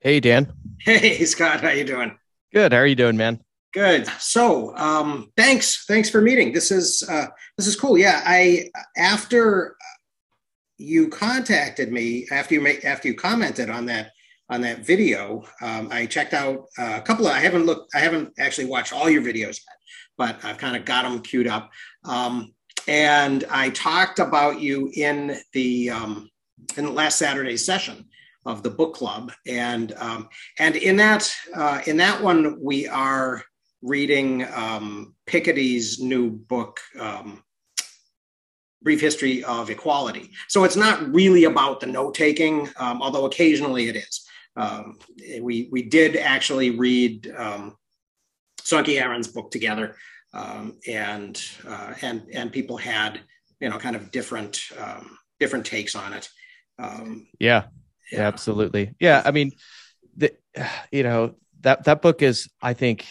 Hey, Dan. Hey, Scott. How you doing? Good. How are you doing, man? Good. So, um, thanks. Thanks for meeting. This is uh, this is cool. Yeah, I after you contacted me after you make after you commented on that on that video, um, I checked out uh, a couple of. I haven't looked. I haven't actually watched all your videos yet, but I've kind of got them queued up. Um, and I talked about you in the um, in the last Saturday's session of the book club, and um, and in that uh, in that one we are reading um, Piketty's new book. Um, brief history of equality. So it's not really about the note taking, um, although occasionally it is. Um, we we did actually read um, Sönke Ahrens's book together, um, and uh, and and people had you know kind of different different takes on it. Um, yeah, yeah, absolutely. Yeah, I mean, the, you know that that book is, I think,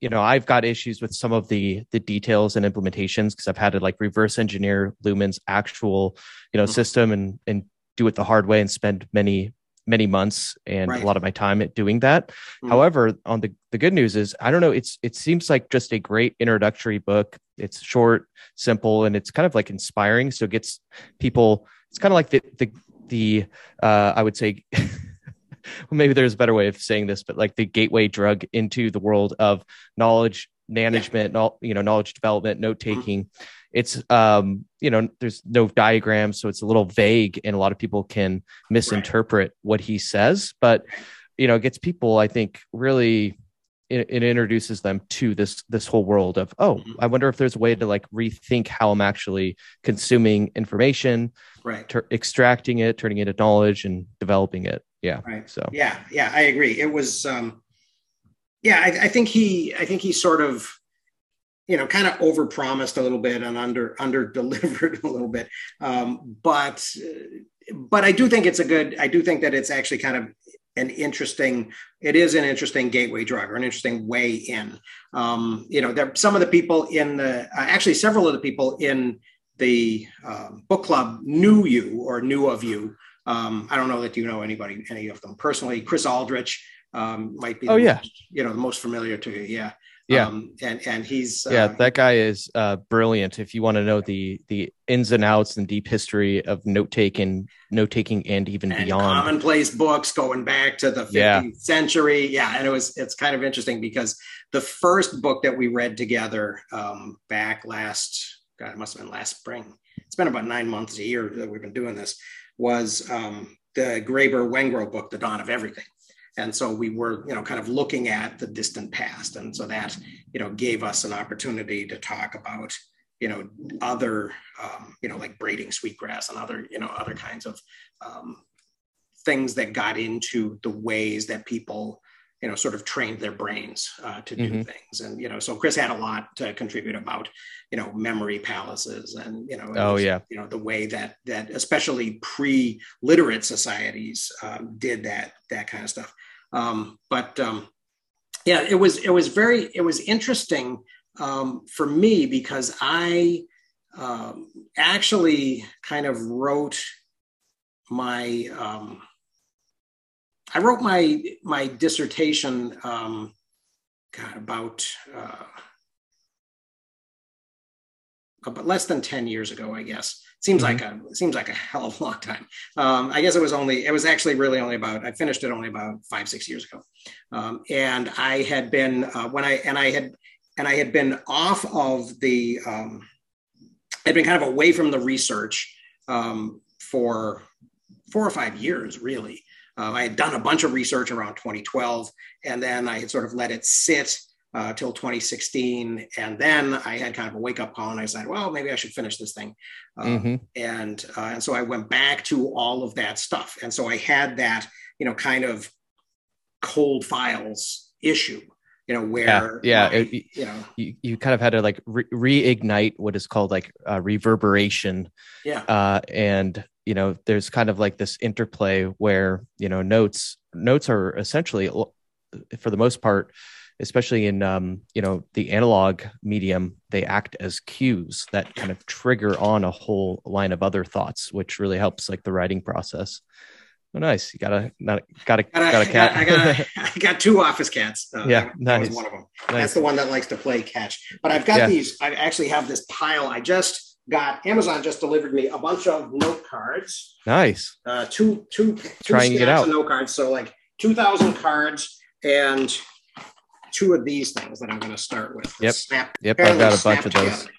you know, I've got issues with some of the the details and implementations because I've had to like reverse engineer Luhmann's actual, you know, mm-hmm. system and and do it the hard way and spend many many months and right. a lot of my time at doing that. Mm-hmm. However, on the the good news is I don't know, it's it seems like just a great introductory book. It's short, simple, and it's kind of like inspiring. So it gets people. It's kind of like the the the uh, I would say. well, maybe there's a better way of saying this, but like the gateway drug into the world of knowledge management, yeah. you know, knowledge development, note taking. Mm-hmm. It's um, you know, there's no diagrams, so it's a little vague, and a lot of people can misinterpret right. what he says. But you know, it gets people, I think, really it, it, introduces them to this this whole world of oh mm-hmm. i wonder if there's a way to like rethink how i'm actually consuming information right. ter- extracting it turning it into knowledge and developing it. Yeah right. so. Yeah yeah i agree. It was um yeah i, I think he i think he sort of you know kind of over promised a little bit and under under delivered a little bit. Um but but i do think it's a good i do think that it's actually kind of an interesting it is an interesting gateway drug or an interesting way in. Um, you know there some of the people in the uh, actually several of the people in the um, book club knew you or knew of you. Um, i don't know that you know anybody any of them personally. Chris aldrich um, might be oh yeah. most, you know the most familiar to you. Yeah yeah. Um, and and he's yeah uh, that guy is uh, brilliant. If you want to know the the ins and outs and deep history of note taking note taking and even and beyond. commonplace books going back to the 15th yeah. century. Yeah and it was it's kind of interesting because the first book that we read together um, back last god it must have been last spring. It's been about nine months a year that we've been doing this was um, the graeber wengrow book the dawn of everything and so we were you know kind of looking at the distant past and so that you know gave us an opportunity to talk about you know other um, you know like braiding sweetgrass and other you know other kinds of um, things that got into the ways that people you know sort of trained their brains uh, to do mm-hmm. things and you know so chris had a lot to contribute about you know memory palaces and you know oh yeah you know the way that that especially pre-literate societies um, did that that kind of stuff um, but um, yeah, it was it was very it was interesting um, for me because I um, actually kind of wrote my um, I wrote my my dissertation um, God about uh, about less than ten years ago, I guess seems mm-hmm. like a seems like a hell of a long time. Um, I guess it was only it was actually really only about I finished it only about five six years ago, um, and I had been uh, when I and I had and I had been off of the um, I'd been kind of away from the research um, for four or five years really. Uh, I had done a bunch of research around 2012, and then I had sort of let it sit uh, till 2016. And then I had kind of a wake up call and I said, well, maybe I should finish this thing. Uh, mm-hmm. And, uh, and so I went back to all of that stuff. And so I had that, you know, kind of cold files issue, you know, where, yeah, yeah. My, it, you know, you, you kind of had to like re- reignite what is called like reverberation. Yeah. Uh, and, you know, there's kind of like this interplay where, you know, notes, notes are essentially, for the most part, especially in um, you know the analog medium they act as cues that kind of trigger on a whole line of other thoughts which really helps like the writing process Oh, nice. You got a not got a Got a, got a cat. I got, a, I got two office cats. Uh, Yeah, that, that was nice. one of them. Nice. That's the one that likes to play catch. But I've got Yeah. these. I actually have this pile. I just got Amazon just delivered me a bunch of note cards. nice. Uh, two two two Trying it stacks out. of note cards. So like two thousand cards and two of these things that I'm going to start with. Yep. Snap. Yep, I've got a bunch of those. together.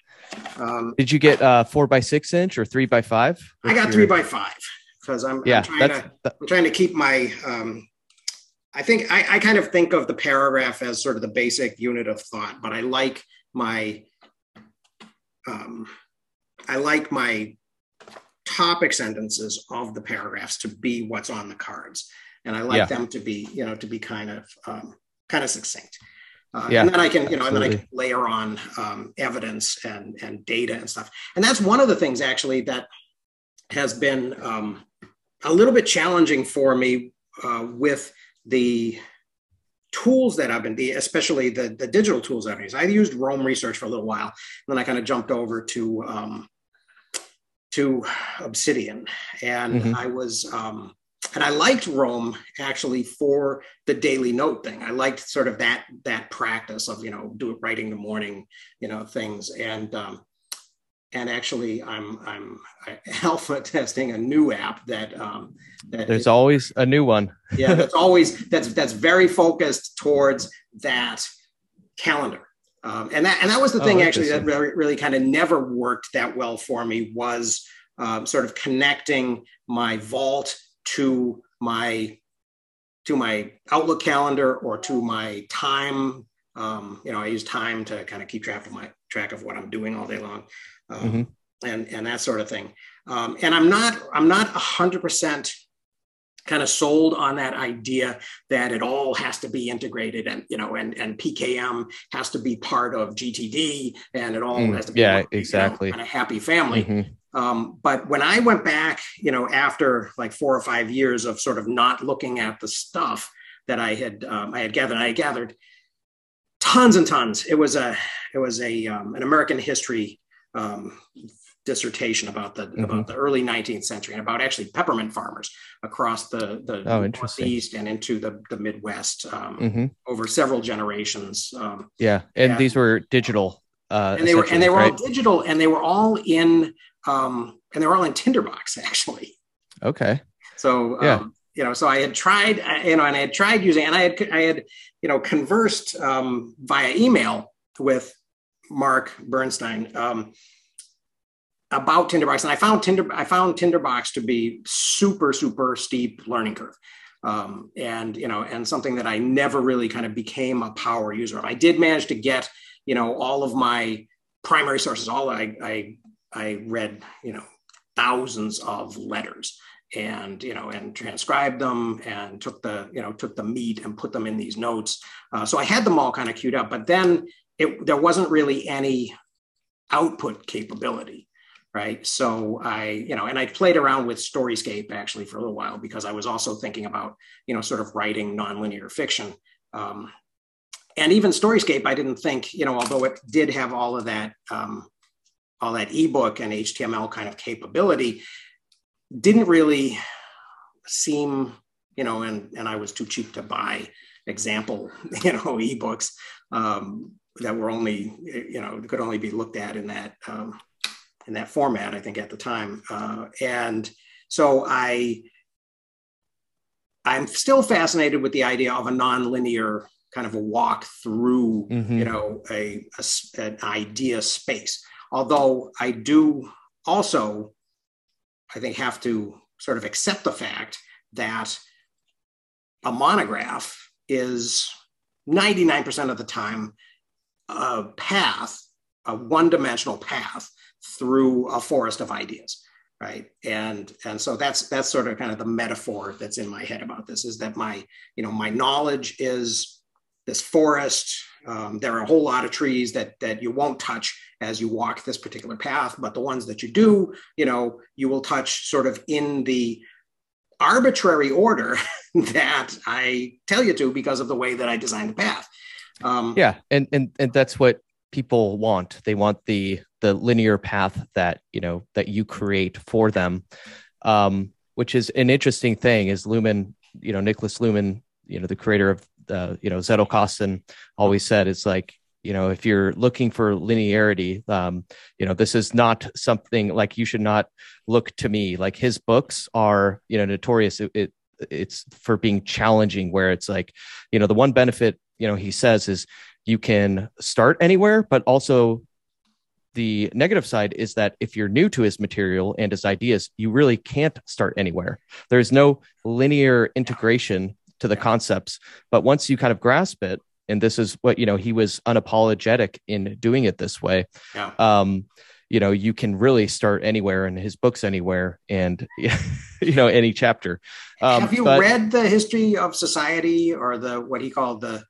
Um, Did you get uh four by six inch or three by five? I got What's three by five because I'm, Yeah, I'm trying to that- I'm trying to keep my um I think I, I kind of think of the paragraph as sort of the basic unit of thought, but I like my um I like my topic sentences of the paragraphs to be what's on the cards. And I like Yeah. them to be, you know, to be kind of um kind of succinct. Uh, Yeah, and then I can, you know, and then I can layer on um, evidence and and data and stuff. And that's one of the things actually that has been um, a little bit challenging for me uh, with the tools that I've been, the, especially the, the digital tools I've used. I used Roam Research for a little while, and then I kind of jumped over to um, to Obsidian, and Mhm. I was. Um, and I liked Roam actually for the daily note thing. I liked sort of that that practice of you know do it writing the morning you know things and um, and actually I'm I'm alpha testing a new app that um, that There's always a new one. yeah that's always that's that's very focused towards that calendar um, and that and that was the Oh, thing actually that really, really kind of never worked that well for me was um, sort of connecting my vault to my to my outlook calendar or to my time um, you know i use time to kind of keep track of my track of what i'm doing all day long um, Mhm. and and that sort of thing um, and i'm not i'm not 100% kind of sold on that idea that it all has to be integrated and you know and and pkm has to be part of gtd and it all Mm, has to be yeah, one, you know, exactly. kind of happy family Mhm. Um, but when I went back, you know, after like four or five years of sort of not looking at the stuff that I had um, I had gathered, I had gathered tons and tons. It was a it was a um, an American history um, dissertation about the Mhm. about the early 19th century and about actually peppermint farmers across the the Oh, northeast and into the the Midwest um, Mhm. over several generations. Um, Yeah, and Yeah. these were digital. Uh, and they were and they were essentially, all digital and they were all in um, and they were all in Tinderbox actually. okay. So Yeah. um, you know, so I had tried, you know, and I had tried using, and I had I had you know conversed um, via email with Mark Bernstein um, about Tinderbox, and I found Tinder I found Tinderbox to be super super steep learning curve. Um, and you know, and something that I never really kind of became a power user of. I did manage to get, you know, all of my primary sources. All I I, I read, you know, thousands of letters and you know and transcribed them and took the you know took the meat and put them in these notes. Uh, so i had them all kind of queued up but then it there wasn't really any output capability right? So i you know and i played around with Storyspace actually for a little while because i was also thinking about you know sort of writing nonlinear fiction. Um, and even Storyspace i didn't think you know although it did have all of that um, all that ebook and html kind of capability didn't really seem you know and and i was too cheap to buy example you know ebooks um, that were only you know could only be looked at in that um, in that format i think at the time uh, and so i i'm still fascinated with the idea of a nonlinear kind of a walk through Mhm. you know a, a an idea space although i do also i think have to sort of accept the fact that a monograph is 99% of the time a path a one-dimensional path through a forest of ideas right? And and so that's that's sort of kind of the metaphor that's in my head about this is that my you know my knowledge is this forest um, there are a whole lot of trees that that you won't touch as you walk this particular path but the ones that you do you know you will touch sort of in the arbitrary order that i tell you to because of the way that i designed the path um, Yeah, and and and that's what people want. They want the the linear path that you know that you create for them. Um, which is an interesting thing is Luhmann, you know, Nicholas Luhmann, you know, the creator of the, you know, Zettelkasten always said it's like, you know, if you're looking for linearity, um, you know, this is not something like you should not look to me. Like his books are, you know, notorious. It, it it's for being challenging where it's like, you know, the one benefit, you know, he says is you can start anywhere, but also the negative side is that if you're new to his material and his ideas, you really can't start anywhere. There's no linear integration to the concepts. But once you kind of grasp it, and this is what, you know, he was unapologetic in doing it this way. Yeah. Um, you know, you can really start anywhere in his books anywhere and, you know, any chapter. Um, Have you but, read the history of society or the, what he called the,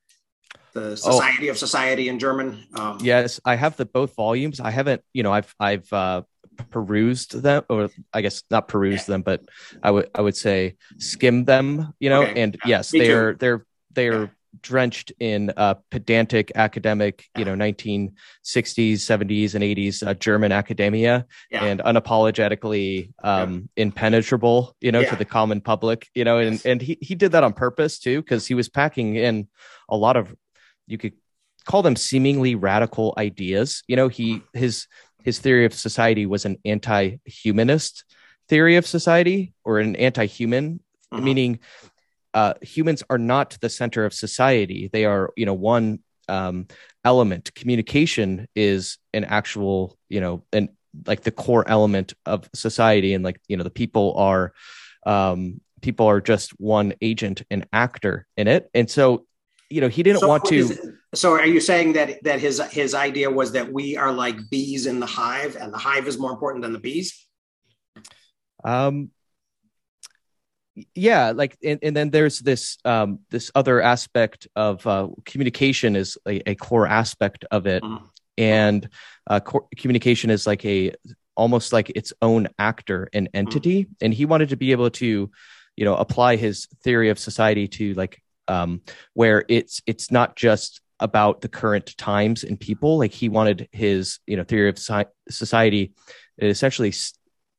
the oh. Society oh, of Society in German. Um, yes, I have the both volumes. I haven't, you know, I've I've uh, perused them, or I guess not perused yeah. them, but I would I would say skim them. You know, okay. and yes, Me they're too. they're they're. Yeah. drenched in uh, pedantic academic you know 1960s 70s and 80s uh, german academia and unapologetically um, impenetrable you know to the common public you know and, yes. and he, he did that on purpose too because he was packing in a lot of you could call them seemingly radical ideas. You know, he his his theory of society was an anti-humanist theory of society or an anti-human, uh-huh. meaning uh, humans are not the center of society. They are, you know, one um, element. Communication is an actual, you know, and like the core element of society, and like you know, the people are um, people are just one agent and actor in it, and so you know he didn't so want to so are you saying that that his his idea was that we are like bees in the hive and the hive is more important than the bees um yeah like and, and then there's this um this other aspect of uh communication is a, a core aspect of it mm-hmm. and uh communication is like a almost like its own actor and entity mm-hmm. and he wanted to be able to you know apply his theory of society to like um, where it's it's not just about the current times and people. Like he wanted his you know theory of society it essentially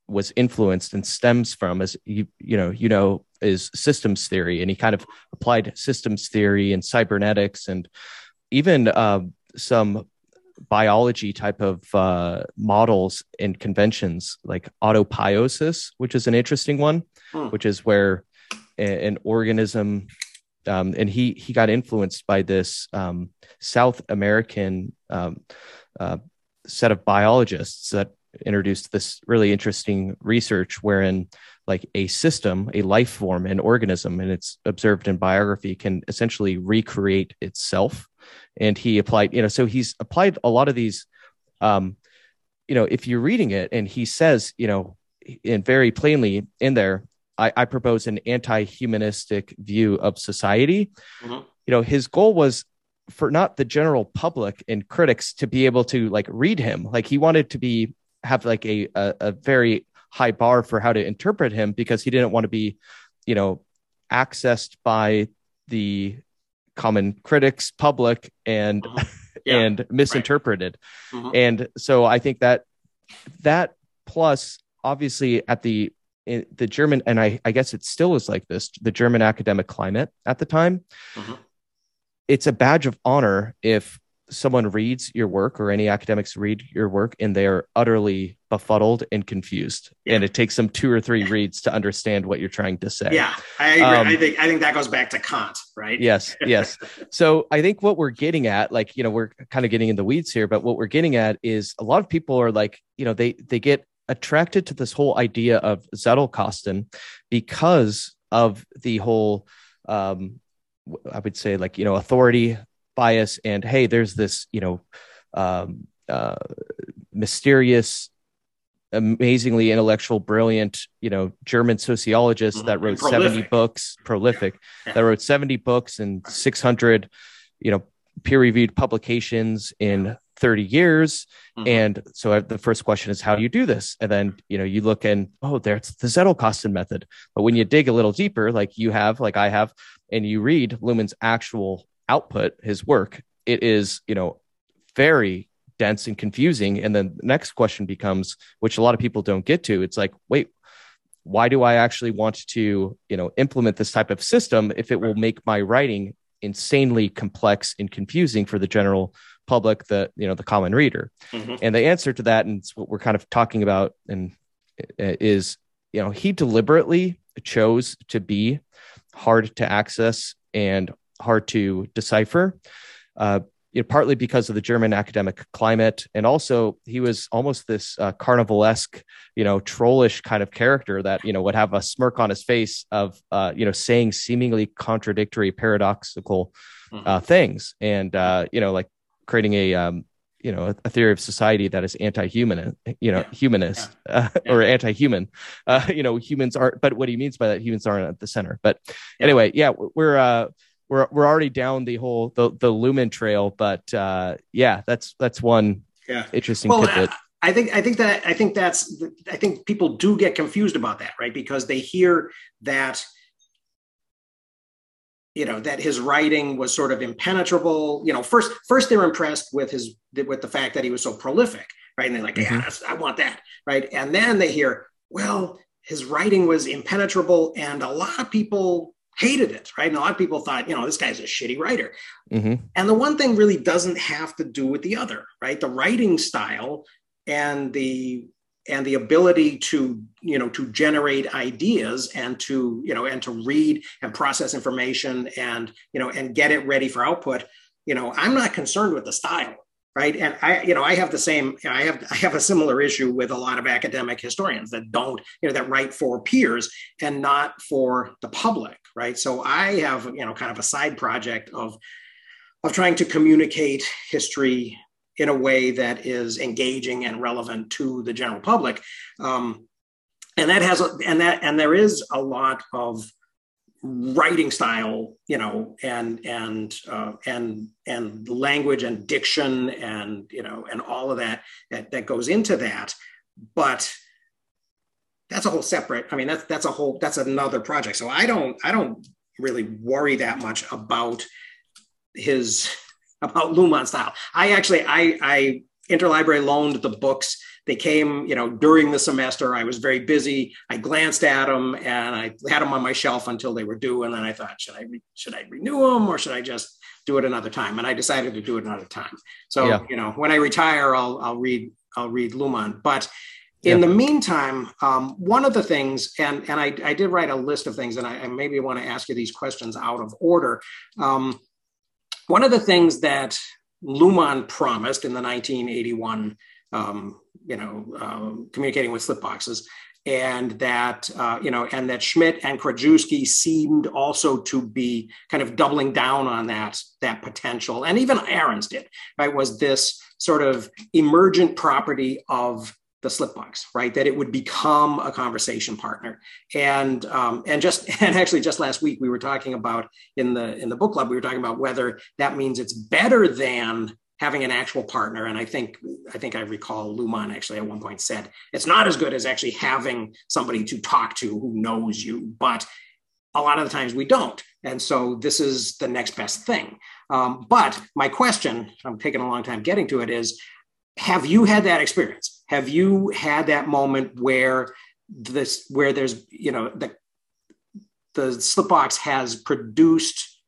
was influenced and stems from as you you know you know is systems theory, and he kind of applied systems theory and cybernetics and even uh, some biology type of uh, models and conventions like autopoiesis, which is an interesting one, hmm. which is where a- an organism um, and he he got influenced by this um, South American um, uh, set of biologists that introduced this really interesting research wherein like a system a life form an organism and it's observed in biography can essentially recreate itself. And he applied you know so he's applied a lot of these um you know if you're reading it and he says you know and very plainly in there I, I propose an anti-humanistic view of society. Mm-hmm. You know, his goal was for not the general public and critics to be able to like read him. Like he wanted to be have like a, a, a very high bar for how to interpret him because he didn't want to be, you know, accessed by the common critics, public, and mm-hmm. yeah, and misinterpreted. Right. Mm-hmm. And so I think that that plus obviously at the the German, and I, I guess it still is like this, the German academic climate at the time. Mm-hmm. It's a badge of honor if someone reads your work or any academics read your work and they are utterly befuddled and confused yeah. and it takes them two or three reads to understand what you're trying to say yeah i agree um, i think i think that goes back to kant right yes yes so i think what we're getting at like you know we're kind of getting in the weeds here but what we're getting at is a lot of people are like you know they they get attracted to this whole idea of Zettelkasten because of the whole, um, I would say, like, you know, authority bias and hey, there's this, you know, um, uh, mysterious, amazingly intellectual, brilliant, you know, German sociologist mm-hmm. that wrote prolific. 70 books, prolific, yeah. that wrote 70 books and 600, you know, peer reviewed publications in 30 years. Mm-hmm. And so the first question is, how do you do this? And then, you know, you look and, oh, there's the Zettelkasten method. But when you dig a little deeper, like you have, like I have, and you read Luhmann's actual output, his work, it is, you know, very dense and confusing. And then the next question becomes, which a lot of people don't get to, it's like, wait, why do I actually want to, you know, implement this type of system if it will make my writing insanely complex and confusing for the general public, the you know the common reader? Mm-hmm. And the answer to that, and it's what we're kind of talking about, and uh, is you know he deliberately chose to be hard to access and hard to decipher. Uh, you know, partly because of the German academic climate, and also he was almost this uh, carnivalesque, you know, trollish kind of character that you know would have a smirk on his face of uh, you know saying seemingly contradictory, paradoxical mm-hmm. uh, things, and uh, you know, like creating a um, you know a, theory of society that is anti-human you know yeah. humanist yeah. Uh, yeah. or anti-human uh, you know humans aren't but what he means by that humans aren't at the center but anyway yeah we're uh we're we're already down the whole the the Luhmann trail but uh yeah that's that's one yeah interesting well, tidbit. I think I think that I think that's I think people do get confused about that, right? Because they hear that you know that his writing was sort of impenetrable. You know, first first they're impressed with his with the fact that he was so prolific, right? And they're like, mm-hmm. yeah, I want that, right? And then they hear, well, his writing was impenetrable, and a lot of people hated it, right? And a lot of people thought, you know, this guy's a shitty writer. Mm-hmm. And the one thing really doesn't have to do with the other, right? The writing style and the and the ability to you know to generate ideas and to you know and to read and process information and you know and get it ready for output you know i'm not concerned with the style right? And i you know i have the same i have i have a similar issue with a lot of academic historians that don't you know that write for peers and not for the public right? So i have you know kind of a side project of of trying to communicate history in a way that is engaging and relevant to the general public. Um, and that has a, and that and there is a lot of writing style you know and and uh, and and language and diction and you know and all of that that, that goes into that. But that's a whole separate i mean that's that's a whole that's another project. So i don't i don't really worry that much about his about Luhmann style. I actually i i interlibrary loaned the books they came, you know, during the semester. I was very busy. I glanced at them and I had them on my shelf until they were due. And then I thought, should I re- should I renew them or should I just do it another time? And I decided to do it another time. So yeah. you know, when I retire, I'll I'll read I'll read Luhmann. But in yeah. the meantime, um, one of the things, and and I, I did write a list of things, and I, I maybe want to ask you these questions out of order. Um, one of the things that Luhmann promised in the 1981 um, you know, um, communicating with slip boxes. And that, uh, you know, and that Schmidt and Krajewski seemed also to be kind of doubling down on that, that potential. And even Ahrens did, right? Was this sort of emergent property of the slip box, right? That it would become a conversation partner. And um, and just and actually just last week we were talking about in the in the book club we were talking about whether that means it's better than having an actual partner. And I think I think I recall Luhmann actually at one point said it's not as good as actually having somebody to talk to who knows you, but a lot of the times we don't. And so this is the next best thing. Um, but my question, I'm taking a long time getting to it, is have you had that experience? Have you had that moment where this where there's you know the the slipbox has produced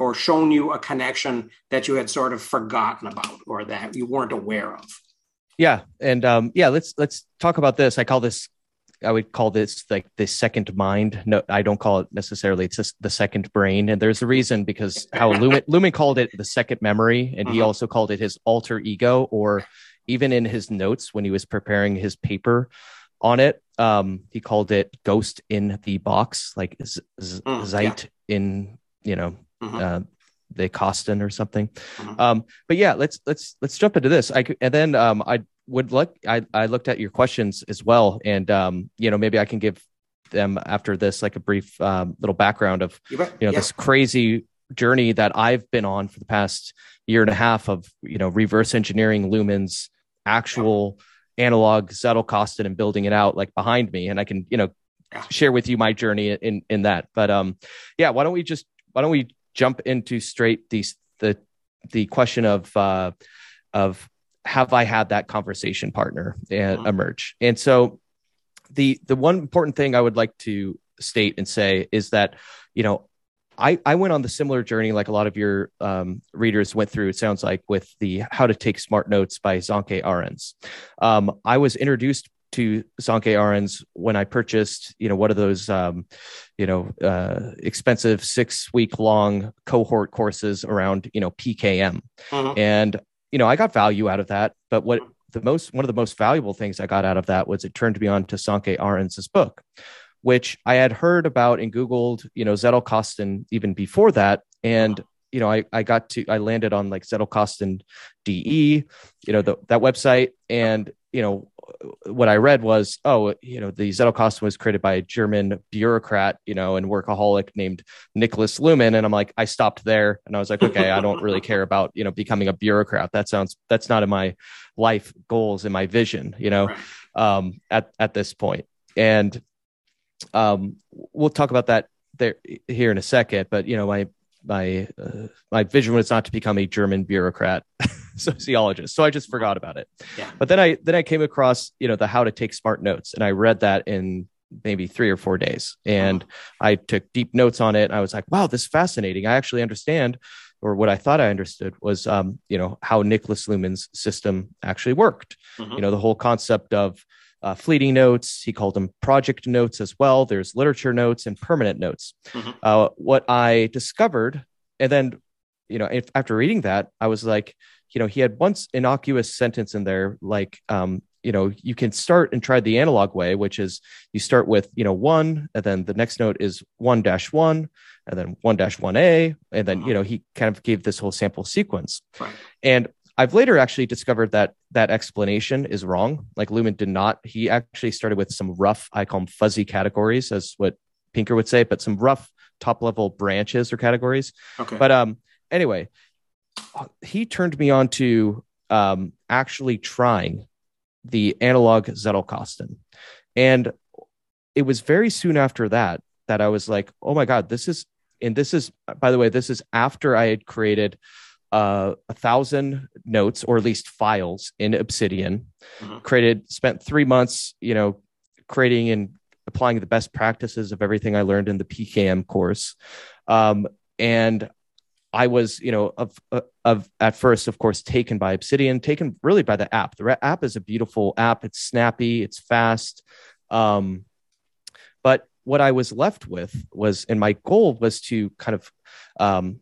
or shown you a connection that you had sort of forgotten about or that you weren't aware of. Yeah. And um, yeah let's let's talk about this. I call this i would call this like the second mind. No i don't call it necessarily it's just the second brain. And there's a reason because how luhmann, luhmann called it the second memory and uh-huh. he also called it his alter ego or even in his notes when he was preparing his paper on it um, he called it ghost in the box like z- z- mm, zeit yeah. in you know mm-hmm. uh, the Costin or something. Mm-hmm. Um, but yeah, let's let's let's jump into this. I and then um, I would look. I I looked at your questions as well, and um, you know maybe I can give them after this like a brief um, little background of you, know yeah. this crazy journey that I've been on for the past year and a half of you know reverse engineering Luhmann's actual yeah. analog Zettelkasten and building it out like behind me, and I can you know share with you my journey in in that. But um, yeah, why don't we just why don't we jump into straight these the the question of uh, of have I had that conversation partner and uh, mm-hmm. emerge? And so the the one important thing I would like to state and say is that you know I, I went on the similar journey like a lot of your um, readers went through. It sounds like with the How to Take Smart Notes by Sönke Ahrens. Um, I was introduced to Sönke Ahrens when I purchased, you know, one of those, um, you know, uh, expensive six week long cohort courses around, you know, PKM. Uh-huh. And, you know, I got value out of that. But what the most, one of the most valuable things I got out of that was it turned me on to Sönke Ahrens's book, which I had heard about and Googled, you know, Zettelkasten even before that. And, uh-huh. you know, I, I got to, I landed on like Zettelkasten DE, you know, the, that website. And, you know, what I read was, oh, you know, the Zettelkasten was created by a German bureaucrat, you know, and workaholic named Nicholas Luhmann. And I'm like, I stopped there and I was like, okay, I don't really care about, you know, becoming a bureaucrat. That sounds, that's not in my life goals, in my vision, you know, um, at, at this point. And um, we'll talk about that there here in a second, but, you know, my, my uh, my vision was not to become a German bureaucrat sociologist, so I just forgot about it. Yeah. But then I then I came across you know the how to take smart notes, and I read that in maybe three or four days, and. I took deep notes on it. And I was like, wow, this is fascinating. I actually understand, or what I thought I understood was um, you know how Nicholas Luhmann's system actually worked. Uh-huh. You know the whole concept of uh, fleeting notes. He called them project notes as well. There's literature notes and permanent notes. Mm-hmm. Uh, what I discovered, and then, you know, if, after reading that, I was like, you know, he had once innocuous sentence in there, like, um, you know, you can start and try the analog way, which is you start with, you know, one, and then the next note is one dash one, and then one dash one A, and then, mm-hmm. you know, he kind of gave this whole sample sequence. Right. And I've later actually discovered that that explanation is wrong. Like Luhmann did not. He actually started with some rough, I call them fuzzy categories, as what Pinker would say, but some rough top level branches or categories. Okay. But um, anyway, he turned me on to um, actually trying the analog Zettelkasten. And it was very soon after that that I was like, oh my God, this is, and this is, by the way, this is after I had created uh, a thousand notes or at least files in Obsidian. Mm-hmm. Created, spent three months, you know, creating and applying the best practices of everything I learned in the PKM course. Um, and I was, you know, of, of at first, of course, taken by Obsidian, taken really by the app. The app is a beautiful app. It's snappy, it's fast. Um, but what I was left with was, and my goal was to kind of um,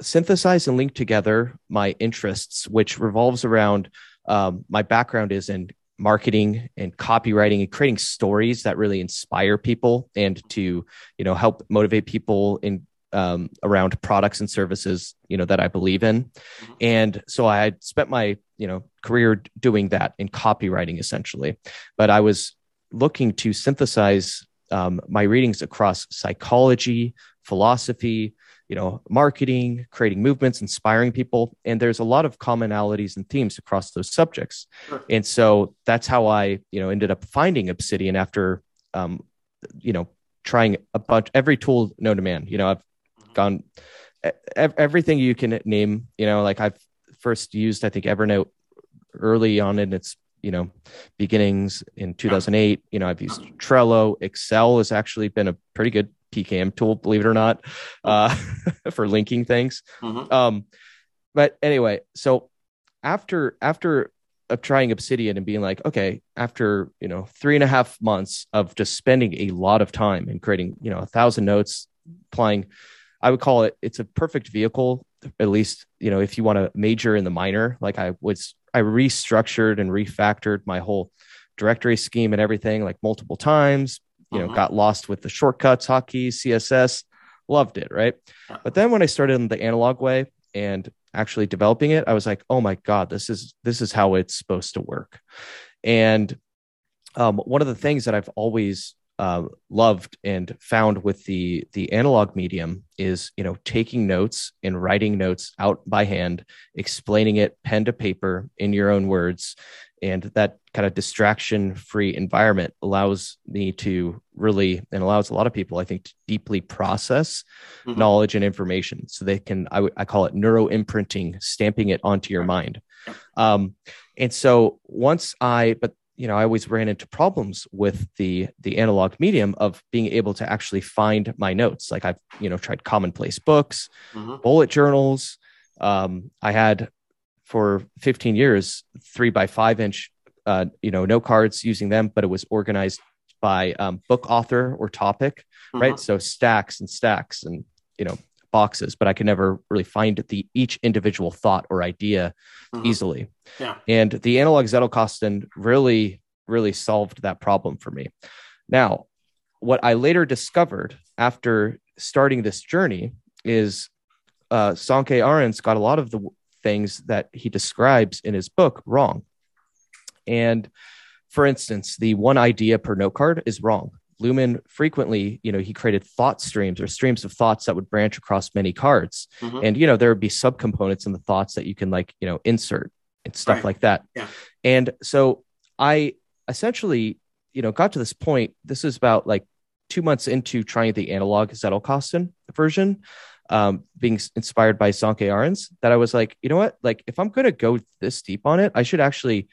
synthesize and link together my interests, which revolves around um, my background is in marketing and copywriting and creating stories that really inspire people and to you know help motivate people in um, around products and services you know that I believe in, mm-hmm. and so I spent my you know career doing that in copywriting essentially, but I was looking to synthesize um, my readings across psychology, philosophy, you know marketing creating movements inspiring people. And there's a lot of commonalities and themes across those subjects. Sure. and so that's how i you know ended up finding obsidian after um you know trying a bunch every tool known to man. You know i've gone everything you can name you know like i've first used i think evernote early on in its you know beginnings in 2008 you know i've used trello. Excel has actually been a pretty good PKM tool, believe it or not, uh, for linking things. Mm-hmm. Um, but anyway, so after after of trying Obsidian and being like, okay, after you know three and a half months of just spending a lot of time and creating you know a thousand notes, applying, I would call it it's a perfect vehicle. At least you know if you want to major in the minor, like I was, I restructured and refactored my whole directory scheme and everything like multiple times you know, uh-huh. got lost with the shortcuts, hotkeys, CSS, loved it, right? But then when I started in the analog way and actually developing it, I was like, oh my god, this is this is how it's supposed to work. And um, one of the things that I've always uh, loved and found with the the analog medium is you know taking notes and writing notes out by hand explaining it pen to paper in your own words and that kind of distraction free environment allows me to really and allows a lot of people i think to deeply process mm-hmm. knowledge and information so they can I, w- I call it neuro imprinting stamping it onto your mind um, and so once i but you know, I always ran into problems with the the analog medium of being able to actually find my notes. Like I've, you know, tried commonplace books, mm-hmm. bullet journals. Um, I had for 15 years three by five inch, uh, you know, note cards using them, but it was organized by um, book author or topic, mm-hmm. right? So stacks and stacks and you know boxes, but I could never really find the each individual thought or idea mm-hmm. easily. Yeah. And the analog Zettelkasten really, really solved that problem for me. Now, what I later discovered after starting this journey is uh, Sönke Ahrens got a lot of the things that he describes in his book wrong. And for instance, the one idea per note card is wrong. Luhmann frequently, you know, he created thought streams or streams of thoughts that would branch across many cards. Mm-hmm. And, you know, there would be subcomponents in the thoughts that you can like, you know, insert and stuff right. like that. Yeah. And so I essentially, you know, got to this point. This is about like two months into trying the analog Zettelkasten version, um, being inspired by Sönke Ahrens, that I was like, you know what? Like, if I'm going to go this deep on it, I should actually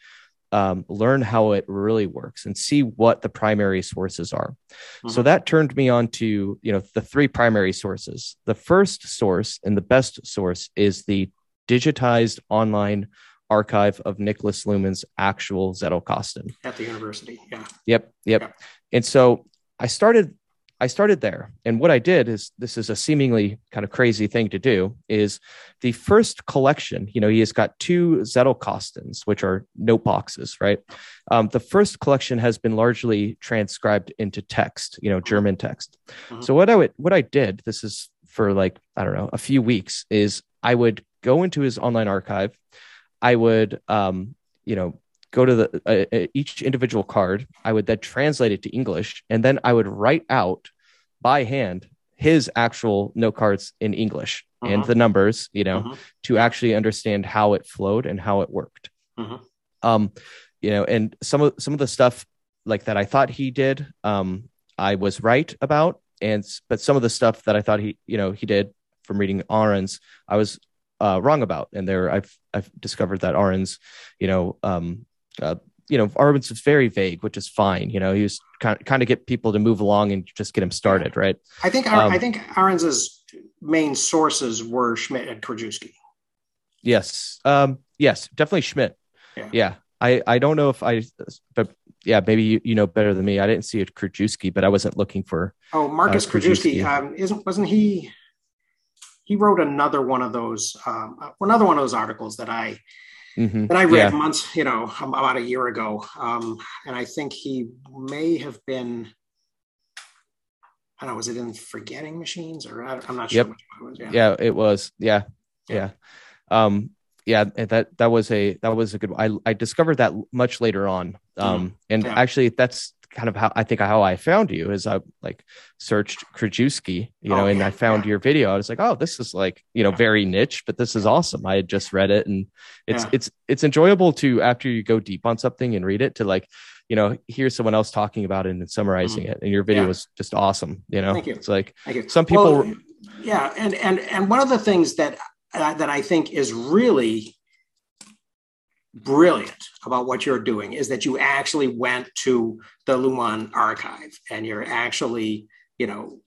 um, learn how it really works and see what the primary sources are. Mm-hmm. So that turned me on to you know the three primary sources. The first source and the best source is the digitized online archive of Nicholas Luhmann's actual Zettelkasten at the university. Yeah. Yep. Yep. Yeah. And so I started I started there. And what I did is this is a seemingly kind of crazy thing to do is the first collection, you know, he has got two Zettelkastens, which are note boxes, right? Um, the first collection has been largely transcribed into text, you know, German text. Mm-hmm. So what I would, what I did, this is for like, I don't know, a few weeks is I would go into his online archive. I would, um, you know, go to the uh, each individual card. I would then translate it to English, and then I would write out by hand his actual note cards in English uh-huh. and the numbers, you know, uh-huh. to actually understand how it flowed and how it worked. Uh-huh. Um, you know, and some of some of the stuff like that I thought he did, um, I was right about, and but some of the stuff that I thought he, you know, he did from reading Ahrens, I was uh, wrong about. And there, I've I've discovered that Ahrens, you know, um, uh, you know, Ahrens is very vague, which is fine. You know, he was kind of, kind of get people to move along and just get him started, right? I think um, I think Ahrens's main sources were Schmidt and Krajewski. Yes, um, yes, definitely Schmidt. Yeah. yeah. I I don't know if I, but yeah, maybe you, you know better than me. I didn't see a Krajewski, but I wasn't looking for. Oh, Marcus uh, Krajewski, um, isn't wasn't he? He wrote another one of those, um, another one of those articles that I mm-hmm. that I read yeah. months, you know, about a year ago. Um, and I think he may have been, I don't know, was it in Forgetting Machines or I, am not sure. Yep. It was, yeah. yeah. it was. Yeah. Yeah. Um, yeah, that that was a that was a good. I I discovered that much later on, um, mm and yeah. actually that's kind of how I think how I found you is I like searched Krajewski, you know, oh, and I found yeah. your video. I was like, oh, this is like, you know, very niche, but this is awesome. I had just read it and it's yeah. it's it's enjoyable to after you go deep on something and read it to like, you know, hear someone else talking about it and summarizing mm-hmm. it. And your video yeah. was just awesome. You know, Thank you. it's like some people well, yeah, and and and one of the things that uh, that I think is really brilliant about what you're doing is that you actually went to the Luhmann archive and you're actually, you know,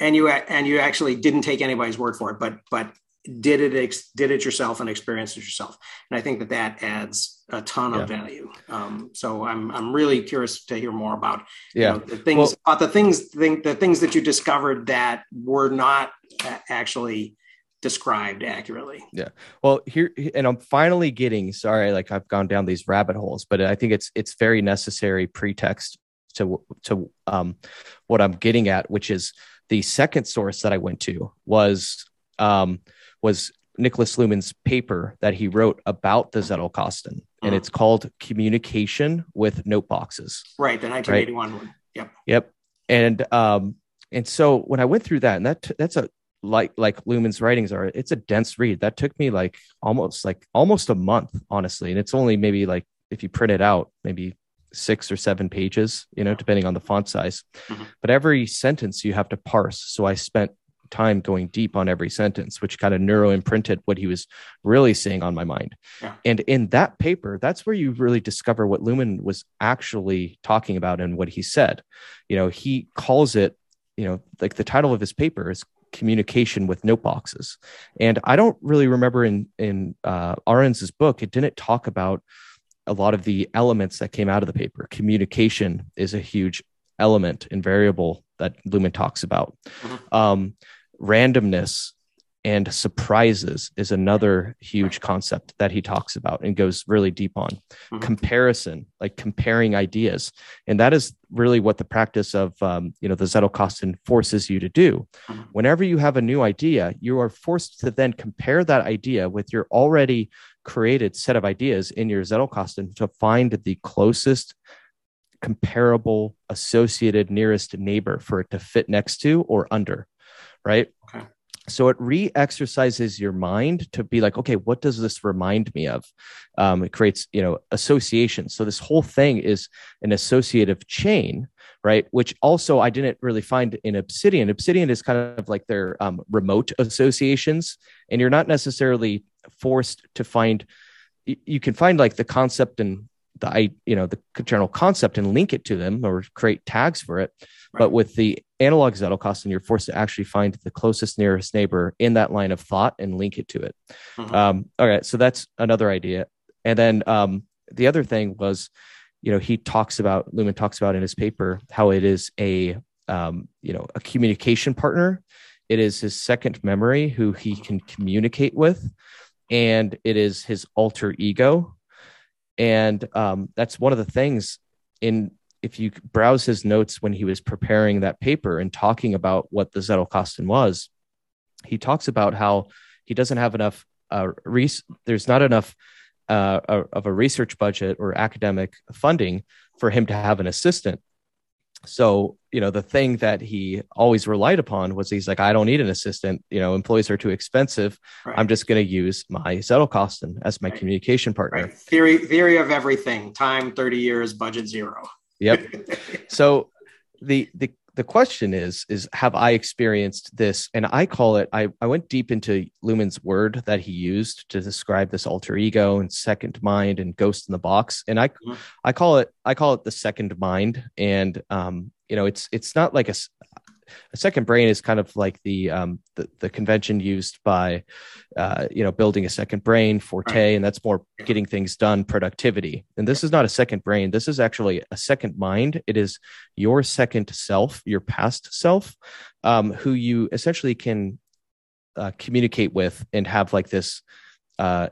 and you and you actually didn't take anybody's word for it, but but did it did it yourself and experienced it yourself. And I think that that adds a ton of value. Um, so I'm I'm really curious to hear more about yeah you know, the things well, about the things the, the things that you discovered that were not actually described accurately. Yeah. Well, here and I'm finally getting sorry like I've gone down these rabbit holes, but I think it's it's very necessary pretext to to um what I'm getting at, which is the second source that I went to was um was Nicholas Luhmann's paper that he wrote about the Zettelkasten, mm. and it's called Communication with Note Boxes. Right, the 1981 right? one. Yep. Yep. And um and so when I went through that, and that that's a like like Luhmann's writings are, it's a dense read. That took me like almost like almost a month, honestly. And it's only maybe like if you print it out, maybe six or seven pages, you know, depending on the font size. Mm-hmm. But every sentence you have to parse. So I spent time going deep on every sentence, which kind of neuro imprinted what he was really saying on my mind. Yeah. And in that paper, that's where you really discover what Lumen was actually talking about and what he said. You know, he calls it, you know, like the title of his paper is communication with note boxes. And I don't really remember in in uh, book, it didn't talk about a lot of the elements that came out of the paper. Communication is a huge element and variable that Luhmann talks about. Mm-hmm. Um, randomness and surprises is another huge concept that he talks about and goes really deep on. Mm-hmm. Comparison, like comparing ideas, and that is really what the practice of um, you know the Zettelkasten forces you to do. Mm-hmm. Whenever you have a new idea, you are forced to then compare that idea with your already created set of ideas in your Zettelkasten to find the closest comparable associated nearest neighbor for it to fit next to or under right okay. So it re-exercises your mind to be like okay what does this remind me of? Um, it creates you know associations. So this whole thing is an associative chain right? Which also i didn't really find in obsidian. Obsidian is kind of like their um, remote associations. And you're not necessarily forced to find you can find like the concept and the I you know the general concept and link it to them or create tags for it. Right. But with the analog Zettelkasten, you're forced to actually find the closest nearest neighbor in that line of thought and link it to it. Mm-hmm. Um, all right, so that's another idea. And then um, the other thing was, you know, he talks about Luhmann talks about in his paper how it is a um, you know a communication partner. It is his second memory who he can communicate with, and it is his alter ego and um, that's one of the things in if you browse his notes when he was preparing that paper and talking about what the Zettelkasten was, he talks about how he doesn't have enough. Uh, res- there's not enough uh, of a research budget or academic funding for him to have an assistant so you know the thing that he always relied upon was he's like i don't need an assistant you know employees are too expensive right. i'm just going to use my zettelkasten as my right. communication partner right. theory theory of everything time 30 years budget zero yep so the the the question is is have i experienced this? And i call it i, I went deep into Luhmann's word that he used to describe this alter ego and second mind and ghost in the box. And i mm-hmm. i call it i call it the second mind. And um you know it's it's not like a a second brain is kind of like the um, the, the convention used by uh, you know building a second brain Forte and that's more getting things done productivity. And this is not a second brain. This is actually a second mind. It is your second self your past self um, who you essentially can uh, communicate with and have like this uh,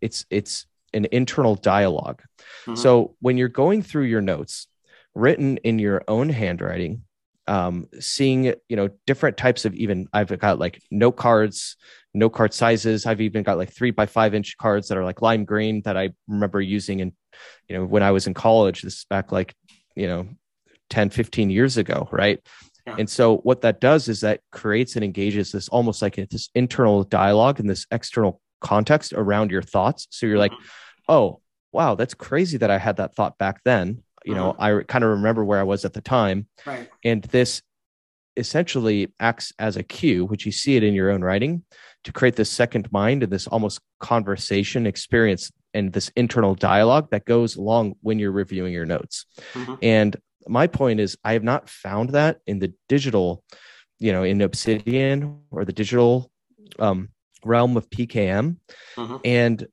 it's it's an internal dialog mm-hmm. so when you're going through your notes written in your own handwriting um, seeing you know different types of even I've got like note cards, note card sizes. I've even got like three by five inch cards that are like lime green that I remember using in you know when I was in college. This is back like you know 10, 15 years ago, right? Yeah. And so what that does is that creates and engages this almost like this internal dialogue and this external context around your thoughts. So you're like, mm-hmm. oh, wow, that's crazy that I had that thought back then you know uh-huh. i kind of remember where i was at the time right. and this essentially acts as a cue which you see it in your own writing to create this second mind and this almost conversation experience and this internal dialogue that goes along when you're reviewing your notes mm-hmm. and my point is i have not found that in the digital you know in obsidian or the digital um, realm of pkm mm-hmm. and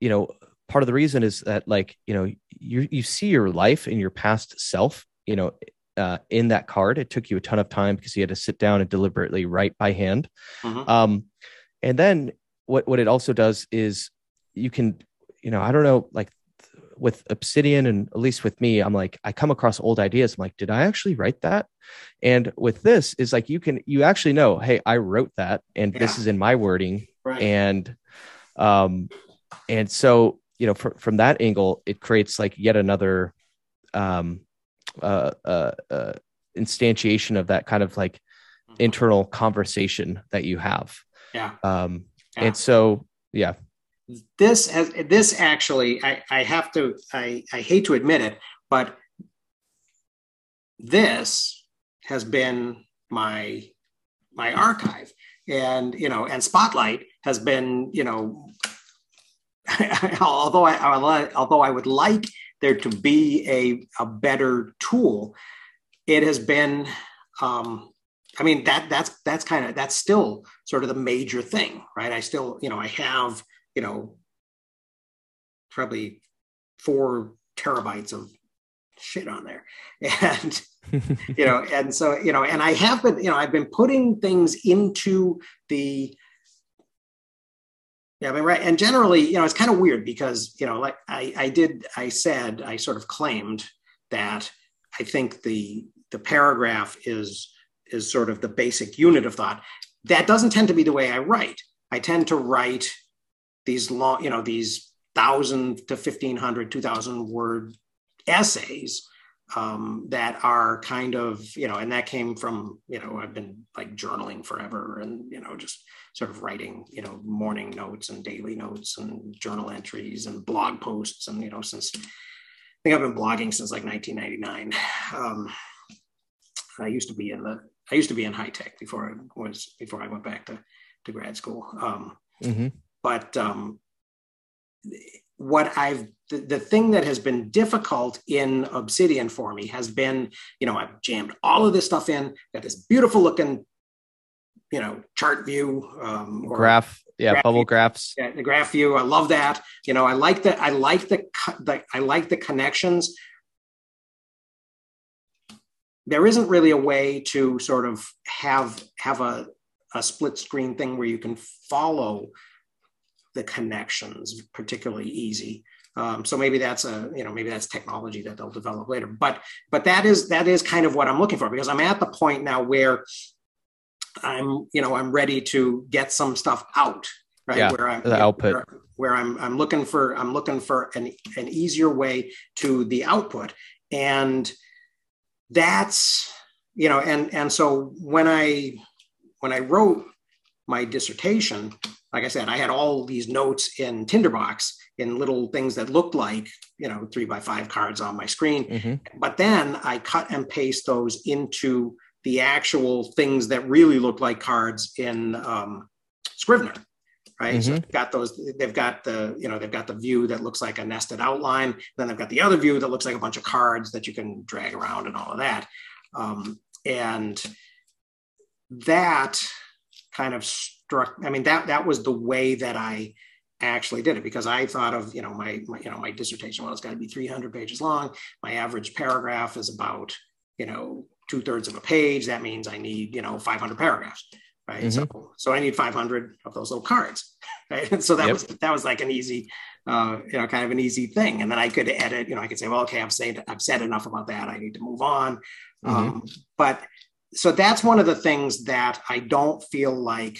you know part of the reason is that like you know you you see your life in your past self you know uh, in that card it took you a ton of time because you had to sit down and deliberately write by hand mm-hmm. um, and then what what it also does is you can you know i don't know like with obsidian and at least with me i'm like i come across old ideas i'm like did i actually write that and with this is like you can you actually know hey i wrote that and yeah. this is in my wording right. and um and so you know, fr- from that angle, it creates like yet another um, uh, uh, uh, instantiation of that kind of like mm-hmm. internal conversation that you have. Yeah. Um, yeah. And so, yeah. This has this actually, I, I have to, I, I hate to admit it, but this has been my my archive and you know and spotlight has been you know although I although I would like there to be a, a better tool, it has been um, I mean that that's that's kind of that's still sort of the major thing, right? I still, you know, I have, you know, probably four terabytes of shit on there. And you know, and so, you know, and I have been, you know, I've been putting things into the yeah, I mean, right. And generally, you know, it's kind of weird because, you know, like I, I did, I said, I sort of claimed that I think the the paragraph is is sort of the basic unit of thought. That doesn't tend to be the way I write. I tend to write these long, you know, these thousand to 1500, 2000 word essays um, that are kind of, you know, and that came from, you know, I've been like journaling forever and, you know, just sort of writing, you know, morning notes and daily notes and journal entries and blog posts. And, you know, since I think I've been blogging since like 1999. Um, I used to be in the, I used to be in high tech before I was, before I went back to, to grad school. Um, mm-hmm. But um, what I've, the, the thing that has been difficult in Obsidian for me has been, you know, I've jammed all of this stuff in, got this beautiful looking you know chart view um, or graph yeah graph bubble view. graphs. Yeah the graph view i love that. You know i like that i like the, the i like the connections. There isn't really a way to sort of have have a, a split screen thing where you can follow the connections particularly easy um, so maybe that's a you know maybe that's technology that they'll develop later but but that is that is kind of what i'm looking for because i'm at the point now where I'm, you know, I'm ready to get some stuff out, right? Yeah, where I'm the output. Where, where, I'm, I'm looking for, I'm looking for an, an easier way to the output, and that's, you know, and and so when I when I wrote my dissertation, like I said, I had all these notes in Tinderbox in little things that looked like, you know, three by five cards on my screen. Mm-hmm. But then I cut and paste those into the actual things that really look like cards in um, Scrivener, right? Mm-hmm. So they've got those. They've got the you know they've got the view that looks like a nested outline. Then they've got the other view that looks like a bunch of cards that you can drag around and all of that. Um, and that kind of struck. I mean that that was the way that I actually did it because I thought of you know my, my you know my dissertation well it's got to be 300 pages long. My average paragraph is about you know two thirds of a page, that means I need, you know, 500 paragraphs, right? Mm-hmm. So, so I need 500 of those little cards, right? And so that yep. was, that was like an easy, uh, you know, kind of an easy thing. And then I could edit, you know, I could say, well, okay, I've said, I've said enough about that. I need to move on. Mm-hmm. Um, but so that's one of the things that I don't feel like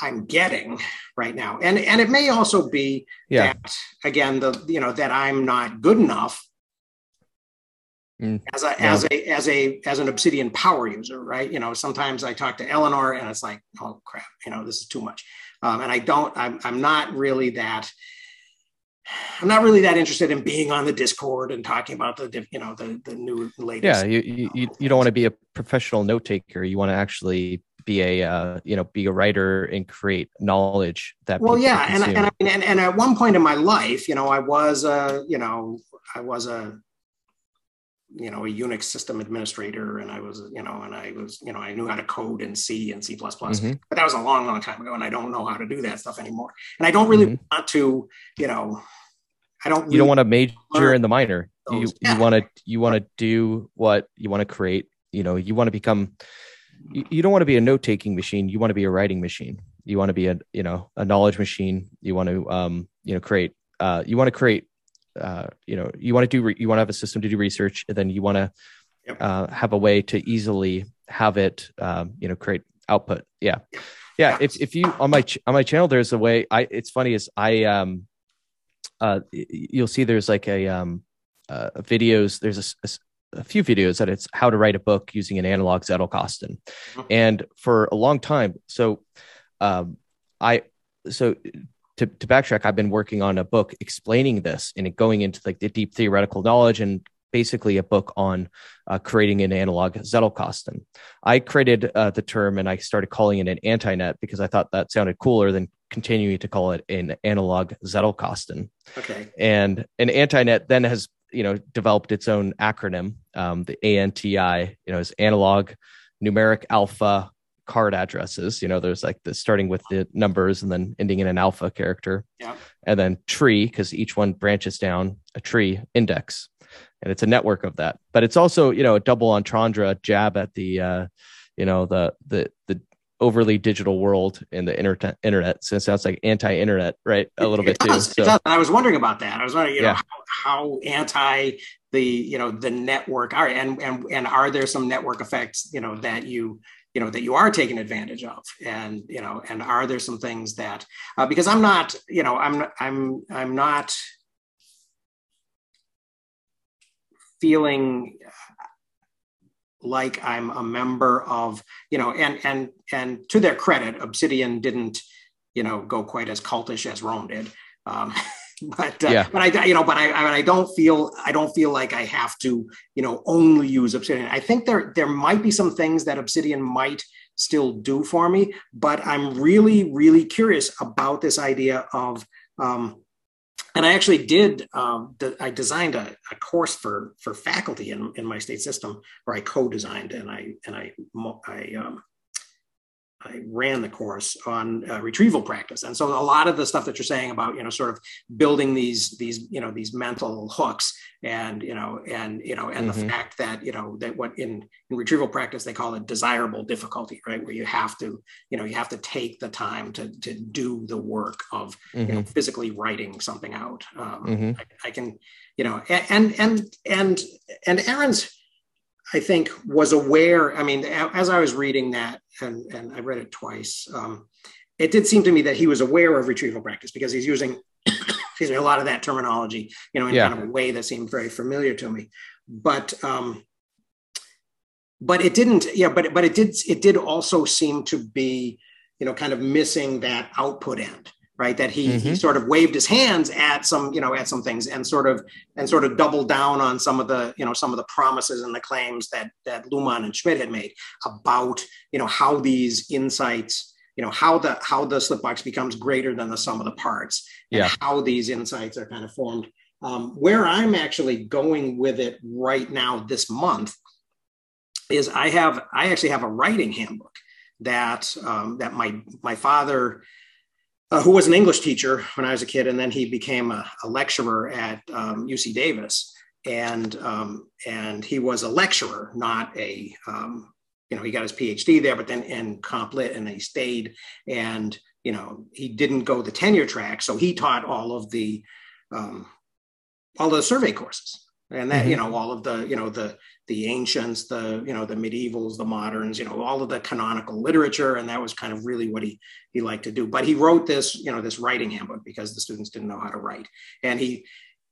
I'm getting right now. And, and it may also be yeah. that again, the, you know, that I'm not good enough Mm. as a yeah. as a as a as an obsidian power user right you know sometimes i talk to eleanor and it's like oh crap you know this is too much um, and i don't I'm, I'm not really that i'm not really that interested in being on the discord and talking about the you know the the new latest yeah you you, you don't want to be a professional note taker. You want to actually be a uh, you know be a writer and create knowledge that well yeah and, and, and and at one point in my life you know i was a you know i was a you know a Unix system administrator, and I was you know, and I was you know, I knew how to code in C and C++, mm-hmm. but that was a long, long time ago, and I don't know how to do that stuff anymore. And I don't really mm-hmm. want to, you know, I don't. Really you don't want to major in the minor. You yeah. you want to you want to do what you want to create. You know, you want to become. You, you don't want to be a note taking machine. You want to be a writing machine. You want to be a you know a knowledge machine. You want to um you know create. Uh, you want to create uh, you know you want to do re- you want to have a system to do research and then you want to yep. uh, have a way to easily have it um, you know create output yeah yeah if, if you on my ch- on my channel there's a way i it's funny is i um uh you'll see there's like a um uh videos there's a, a, a few videos that it's how to write a book using an analog Zettelkasten. Mm-hmm. And for a long time, so um, I so to, to backtrack, I've been working on a book explaining this and going into like the deep theoretical knowledge and basically a book on uh, creating an analog Zettelkasten. I created uh, the term and I started calling it an antinet because I thought that sounded cooler than continuing to call it an analog Zettelkasten. Okay. And an antinet then has you know developed its own acronym. Um, the ANTI, you know, is analog numeric alpha card addresses. You know, there's like the starting with the numbers and then ending in an alpha character. Yeah. And then tree, because each one branches down a tree index. And it's a network of that. But it's also, you know, a double entendre jab at the uh, you know, the the the overly digital world in the internet internet. So it sounds like anti-internet, right? A little it bit does, too. So. I was wondering about that. I was wondering, you Yeah. know, how, how anti the you know the network are, and and and are there some network effects, you know, that you you know that you are taking advantage of, and you know, and are there some things that uh, because I'm not, you know, I'm I'm I'm not feeling like I'm a member of, you know, and and and to their credit, Obsidian didn't, you know, go quite as cultish as Roam did. Um, but uh, Yeah. but I you know, but I I I don't feel I don't feel like I have to, you know, only use Obsidian. I think there there might be some things that Obsidian might still do for me, but I'm really really curious about this idea of um, and I actually did. Um, the, I designed a, a course for for faculty in, in my state system, where I co-designed and I and I I um, I ran the course on uh, retrieval practice. And so a lot of the stuff that you're saying about you know sort of building these these you know these mental hooks and you know and you know and Mhm. the fact that you know that what in in retrieval practice they call it desirable difficulty, right? Where you have to you know you have to take the time to to do the work of you know Mhm, physically writing something out um, mhm. I, I can you know and and and and Ahrens i think was aware i mean as i was reading that and and i read it twice um, it did seem to me that he was aware of retrieval practice because he's using excuse me a lot of that terminology you know in Yeah. kind of a way that seemed very familiar to me but um but it didn't yeah but but it did it did also seem to be you know kind of missing that output end right that he, he Mhm. sort of waved his hands at some you know at some things and sort of and sort of doubled down on some of the you know some of the promises and the claims that that luhmann and schmidt had made about you know how these insights you know how the how the slip box becomes greater than the sum of the parts and how these insights are kind of formed um, where i'm actually going with it right now this month is I have I actually have a writing handbook that um, that my my father, uh, who was an English teacher when I was a kid, and then he became a, a lecturer at um, UC Davis, and um, and he was a lecturer, not a um, you know he got his PhD there, but then in comp lit, and then he stayed, and you know he didn't go the tenure track, so he taught all of the um, all the survey courses. And that you know all of the you know the the ancients the you know the medievals the moderns you know all of the canonical literature and that was kind of really what he he liked to do. But he wrote this you know this writing handbook because the students didn't know how to write. And he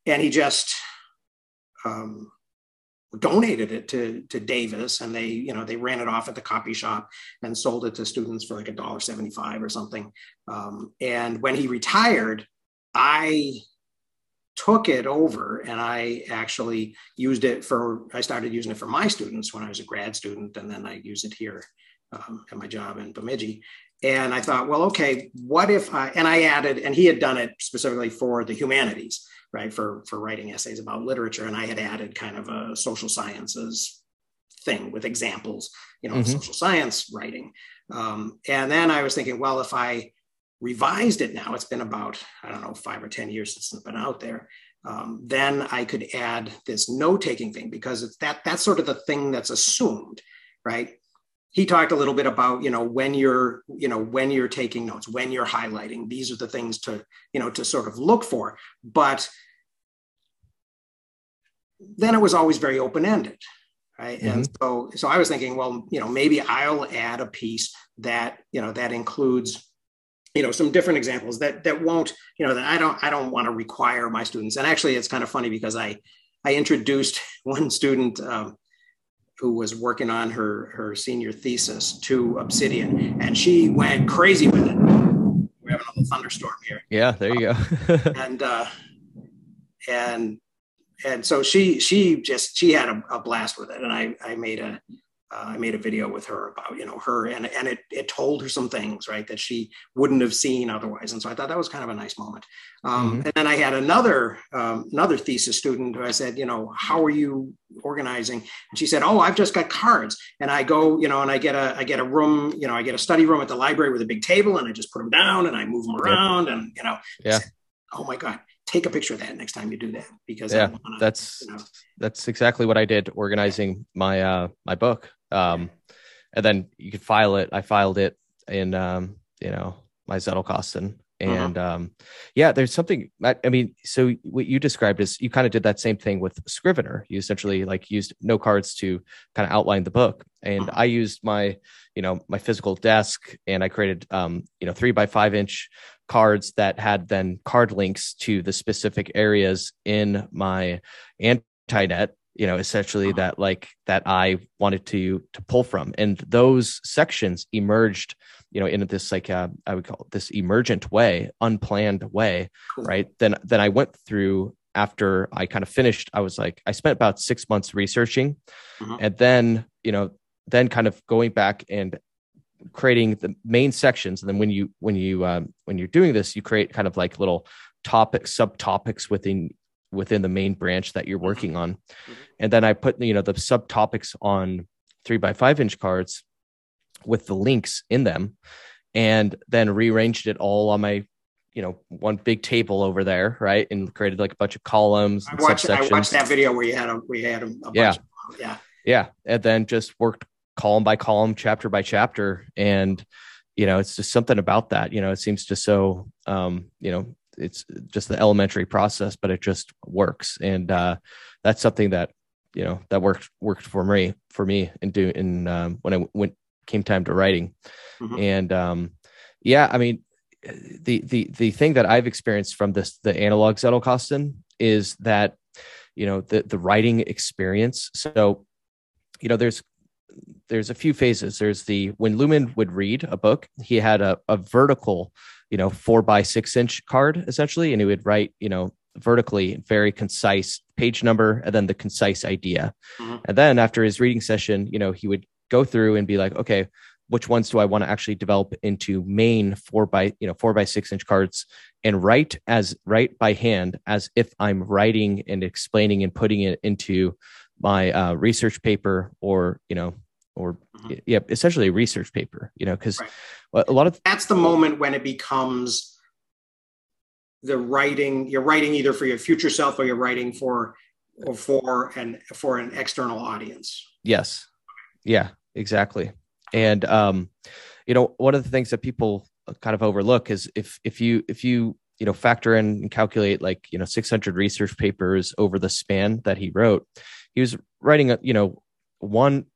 and he just um, donated it to to Davis and they you know they ran it off at the copy shop and sold it to students for like a dollar 75 or something. Um, and when he retired I took it over and I actually used it for, I started using it for my students when I was a grad student. And then I use it here um, at my job in Bemidji. And I thought, well, okay, what if I, and I added, and he had done it specifically for the humanities, right? For, for writing essays about literature. And I had added kind of a social sciences thing with examples, you know, Mhm. social science writing. Um, and then I was thinking, well, if I revised it now, it's been about, I don't know, five or 10 years since it's been out there. Um, then I could add this note taking thing because it's that that's sort of the thing that's assumed, right? He talked a little bit about, you know, when you're, you know, when you're taking notes, when you're highlighting, these are the things to, you know, to sort of look for. But then it was always very open ended, right? And so, so I was thinking, well, you know, maybe I'll add a piece that, you know, that includes you know some different examples that that won't you know that i don't i don't want to require my students. And actually it's kind of funny because i i introduced one student um, who was working on her her senior thesis to obsidian and she went crazy with it. We're having a little thunderstorm here. Yeah, there you go. and uh and and so she she just she had a, a blast with it, and I I made a uh, I made a video with her about you know her and and it it told her some things right that she wouldn't have seen otherwise, and so I thought that was kind of a nice moment. Um, mm-hmm. And then I had another um, another thesis student who I said, you know, how are you organizing? And she said, oh, I've just got cards, and I go, you know, and I get a I get a room, you know, I get a study room at the library with a big table, and I just put them down and I move them around, and you know, yeah. Said, oh my god, take a picture of that next time you do that because yeah, wanna, that's you know, that's exactly what I did organizing my uh my book. Um, and then you could file it. I filed it in um, you know my Zettelkasten. Uh-huh. And uh-huh. um, yeah, there's something. I, I, mean, so what you described is you kind of did that same thing with Scrivener. You essentially like used note cards to kind of outline the book, and uh-huh. I used my, you know, my physical desk, and I created, um, you know, three by five inch cards that had then card links to the specific areas in my antinet you know essentially that like that i wanted to to pull from. And those sections emerged you know in this like uh, i would call it this emergent way unplanned way right? Then then i went through after i kind of finished i was like i spent about six months researching uh-huh. and then you know then kind of going back and creating the main sections. And then when you when you um, when you're doing this you create kind of like little topics subtopics within within the main branch that you're working on. Mm-hmm. and then i put you know the subtopics on three by five inch cards with the links in them and then rearranged it all on my you know one big table over there right? And created like a bunch of columns I watched, I watched that video where you had them we had them a yeah. of, yeah. Yeah. And then just worked column by column chapter by chapter. And you know it's just something about that you know it seems to so um you know it's just the elementary process, but it just works. And uh, that's something that you know that worked worked for me for me in do in um, when I went came time to writing. Mm-hmm. And um, yeah, I mean the the the thing that I've experienced from this the analog Zettelkasten is that you know the the writing experience. So you know there's there's a few phases. There's the when Luhmann would read a book, he had a, a vertical you know, four by six inch card essentially, and he would write, you know, vertically very concise page number and then the concise idea. Mm-hmm. And then after his reading session, you know, he would go through and be like, okay, which ones do I want to actually develop into main four by, you know, four by six inch cards and write as write by hand as if I'm writing and explaining and putting it into my uh, research paper or, you know, or mm-hmm. yeah, essentially a research paper, you know, because right. a lot of that's the moment when it becomes the writing. You're writing either for your future self or you're writing for or for an for an external audience. Yes. Yeah, exactly. And um, you know, one of the things that people kind of overlook is if if you if you you know factor in and calculate like you know 600 research papers over the span that he wrote he was writing a you know one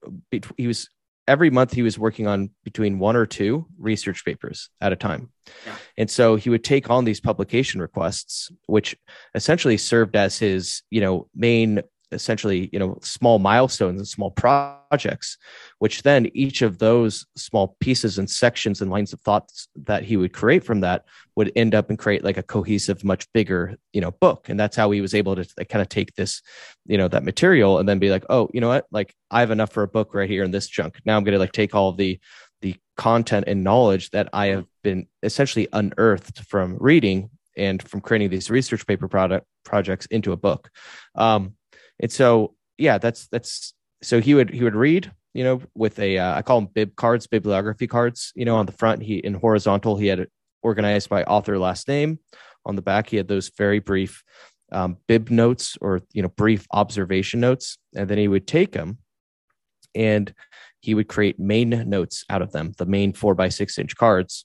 he was every month he was working on between one or two research papers at a time yeah. and so he would take on these publication requests which essentially served as his you know main essentially you know small milestones and small projects which then each of those small pieces and sections and lines of thoughts that he would create from that would end up and create like a cohesive much bigger you know book. And that's how he was able to like, kind of take this you know that material and then be like oh you know what? Like i have enough for a book right here in this chunk. Now i'm going to like take all the the content and knowledge that i have been essentially unearthed from reading and from creating these research paper product projects into a book. Um, and so, yeah, that's that's so he would he would read, you know, with a uh, I call them bib cards, bibliography cards. You know, on the front, he in horizontal he had it organized by author last name. On the back, he had those very brief um, bib notes or you know brief observation notes, and then he would take them and he would create main notes out of them, the main four by six inch cards.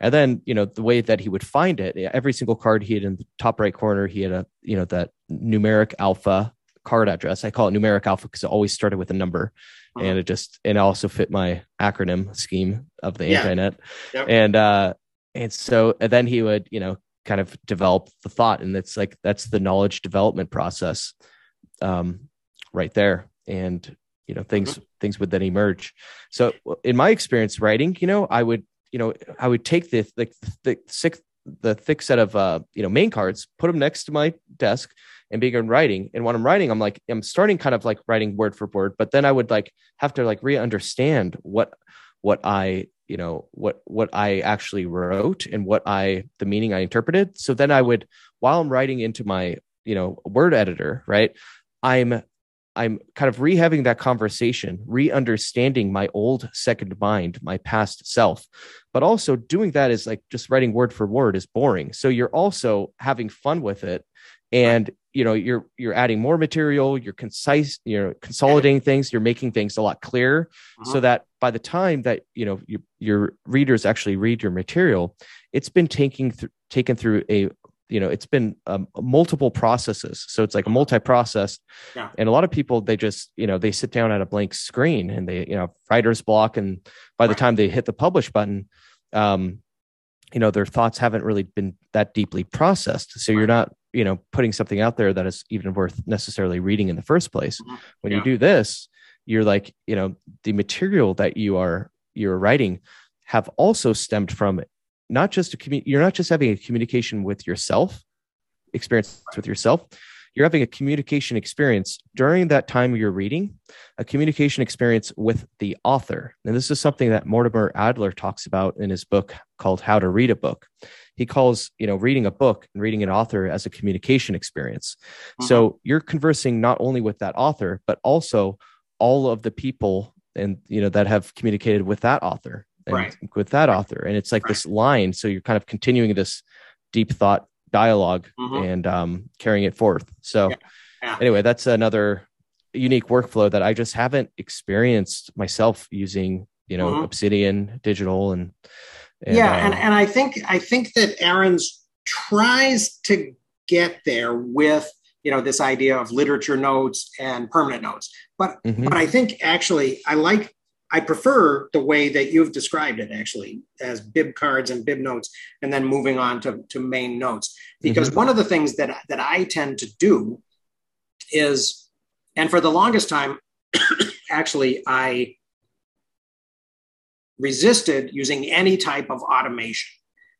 And then, you know, the way that he would find it, every single card he had in the top right corner, he had a, you know, that numeric alpha card address. I call it numeric alpha because it always started with a number. Uh-huh. And it just it also fit my acronym scheme of the yeah. Antinet. Yep. And uh and so and then he would, you know, kind of develop the thought. And it's like that's the knowledge development process um right there. And you know, things mm-hmm. things would then emerge. So in my experience writing, you know, I would, you know, I would take the the, the six the thick set of uh, you know main cards, put them next to my desk, and being in writing. And when I'm writing, I'm like, I'm starting kind of like writing word for word, but then I would like have to like re-understand what what I, you know, what what I actually wrote and what I the meaning I interpreted. So then I would, while I'm writing into my, you know, word editor, right? I'm I'm kind of rehaving that conversation, re-understanding my old second mind, my past self. But also doing that is like just writing word for word is boring. So you're also having fun with it. And you know, you're you're adding more material, you're concise, you're consolidating things, you're making things a lot clearer. Uh-huh. so that by the time that you know you, your readers actually read your material, it's been taking th- taken through a you know it's been um, multiple processes. So it's like a multi-process yeah. and a lot of people they just you know they sit down at a blank screen and they you know writer's block. And by the time they hit the publish button um you know their thoughts haven't really been that deeply processed. So right. you're not you know putting something out there that is even worth necessarily reading in the first place mm-hmm. when yeah. you do this you're like you know the material that you are you're writing have also stemmed from not just a commu- you're not just having a communication with yourself experience with yourself you're having a communication experience during that time you're reading a communication experience with the author and this is something that mortimer adler talks about in his book called how to read a book he calls you know reading a book and reading an author as a communication experience mm-hmm. so you're conversing not only with that author but also all of the people and you know that have communicated with that author right. with that author and it's like right. this line so you're kind of continuing this deep thought dialog mm-hmm. and um, carrying it forth so yeah. Yeah. anyway that's another unique workflow that i just haven't experienced myself using you know mm-hmm. obsidian digital and, and yeah uh, and, and i think i think that Ahrens tries to get there with you know this idea of literature notes and permanent notes but mm-hmm. but i think actually i like I prefer the way that you've described it actually as bib cards and bib notes, and then moving on to, to main notes. Because mm-hmm. one of the things that, that I tend to do is, and for the longest time, actually, I resisted using any type of automation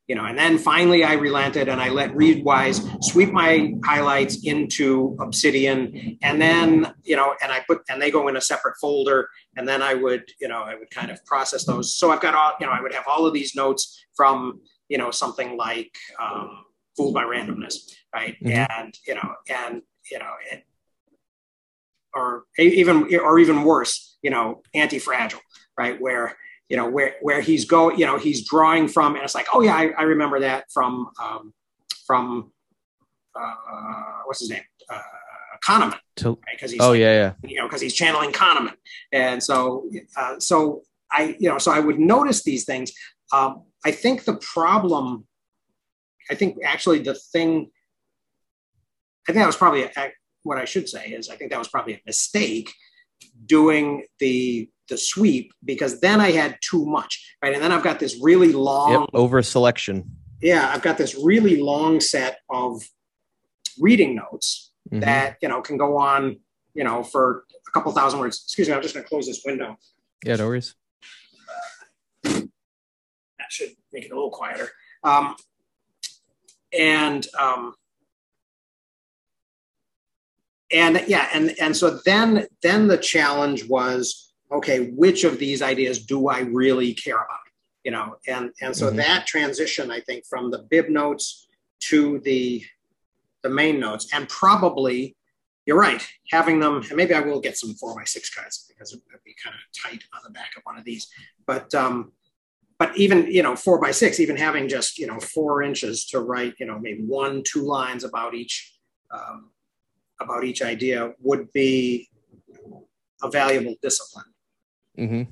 you know and then finally i relented and i let readwise sweep my highlights into obsidian. And then you know and i put and they go in a separate folder. And then i would you know i would kind of process those. So i've got all you know i would have all of these notes from you know something like um, fooled by randomness right? Mm-hmm. and you know and you know it, or even or even worse you know anti-fragile right? Where you know where where he's going you know he's drawing from and it's like oh yeah i, I remember that from um, from uh, what's his name? Uh, Kahneman because right? he's oh yeah yeah. you know because he's channeling Kahneman. And so uh, so I you know so I would notice these things. Um, I think the problem I think actually the thing I think that was probably a, what I should say is I think that was probably a mistake doing the the sweep because then I had too much, right? And then I've got this really long yep, over selection. Yeah, I've got this really long set of reading notes mm-hmm. that you know can go on, you know, for a couple thousand words. Excuse me, I'm just going to close this window. Yeah, no worries. Uh, that should make it a little quieter. Um, and um, and yeah and and so then then the challenge was okay which of these ideas do i really care about you know and and so mm-hmm. that transition i think from the bib notes to the the main notes and probably you're right having them and maybe i will get some four by six cards because it would be kind of tight on the back of one of these but um but even you know four by six even having just you know four inches to write you know maybe one two lines about each um, about each idea would be a valuable discipline. Mm-hmm.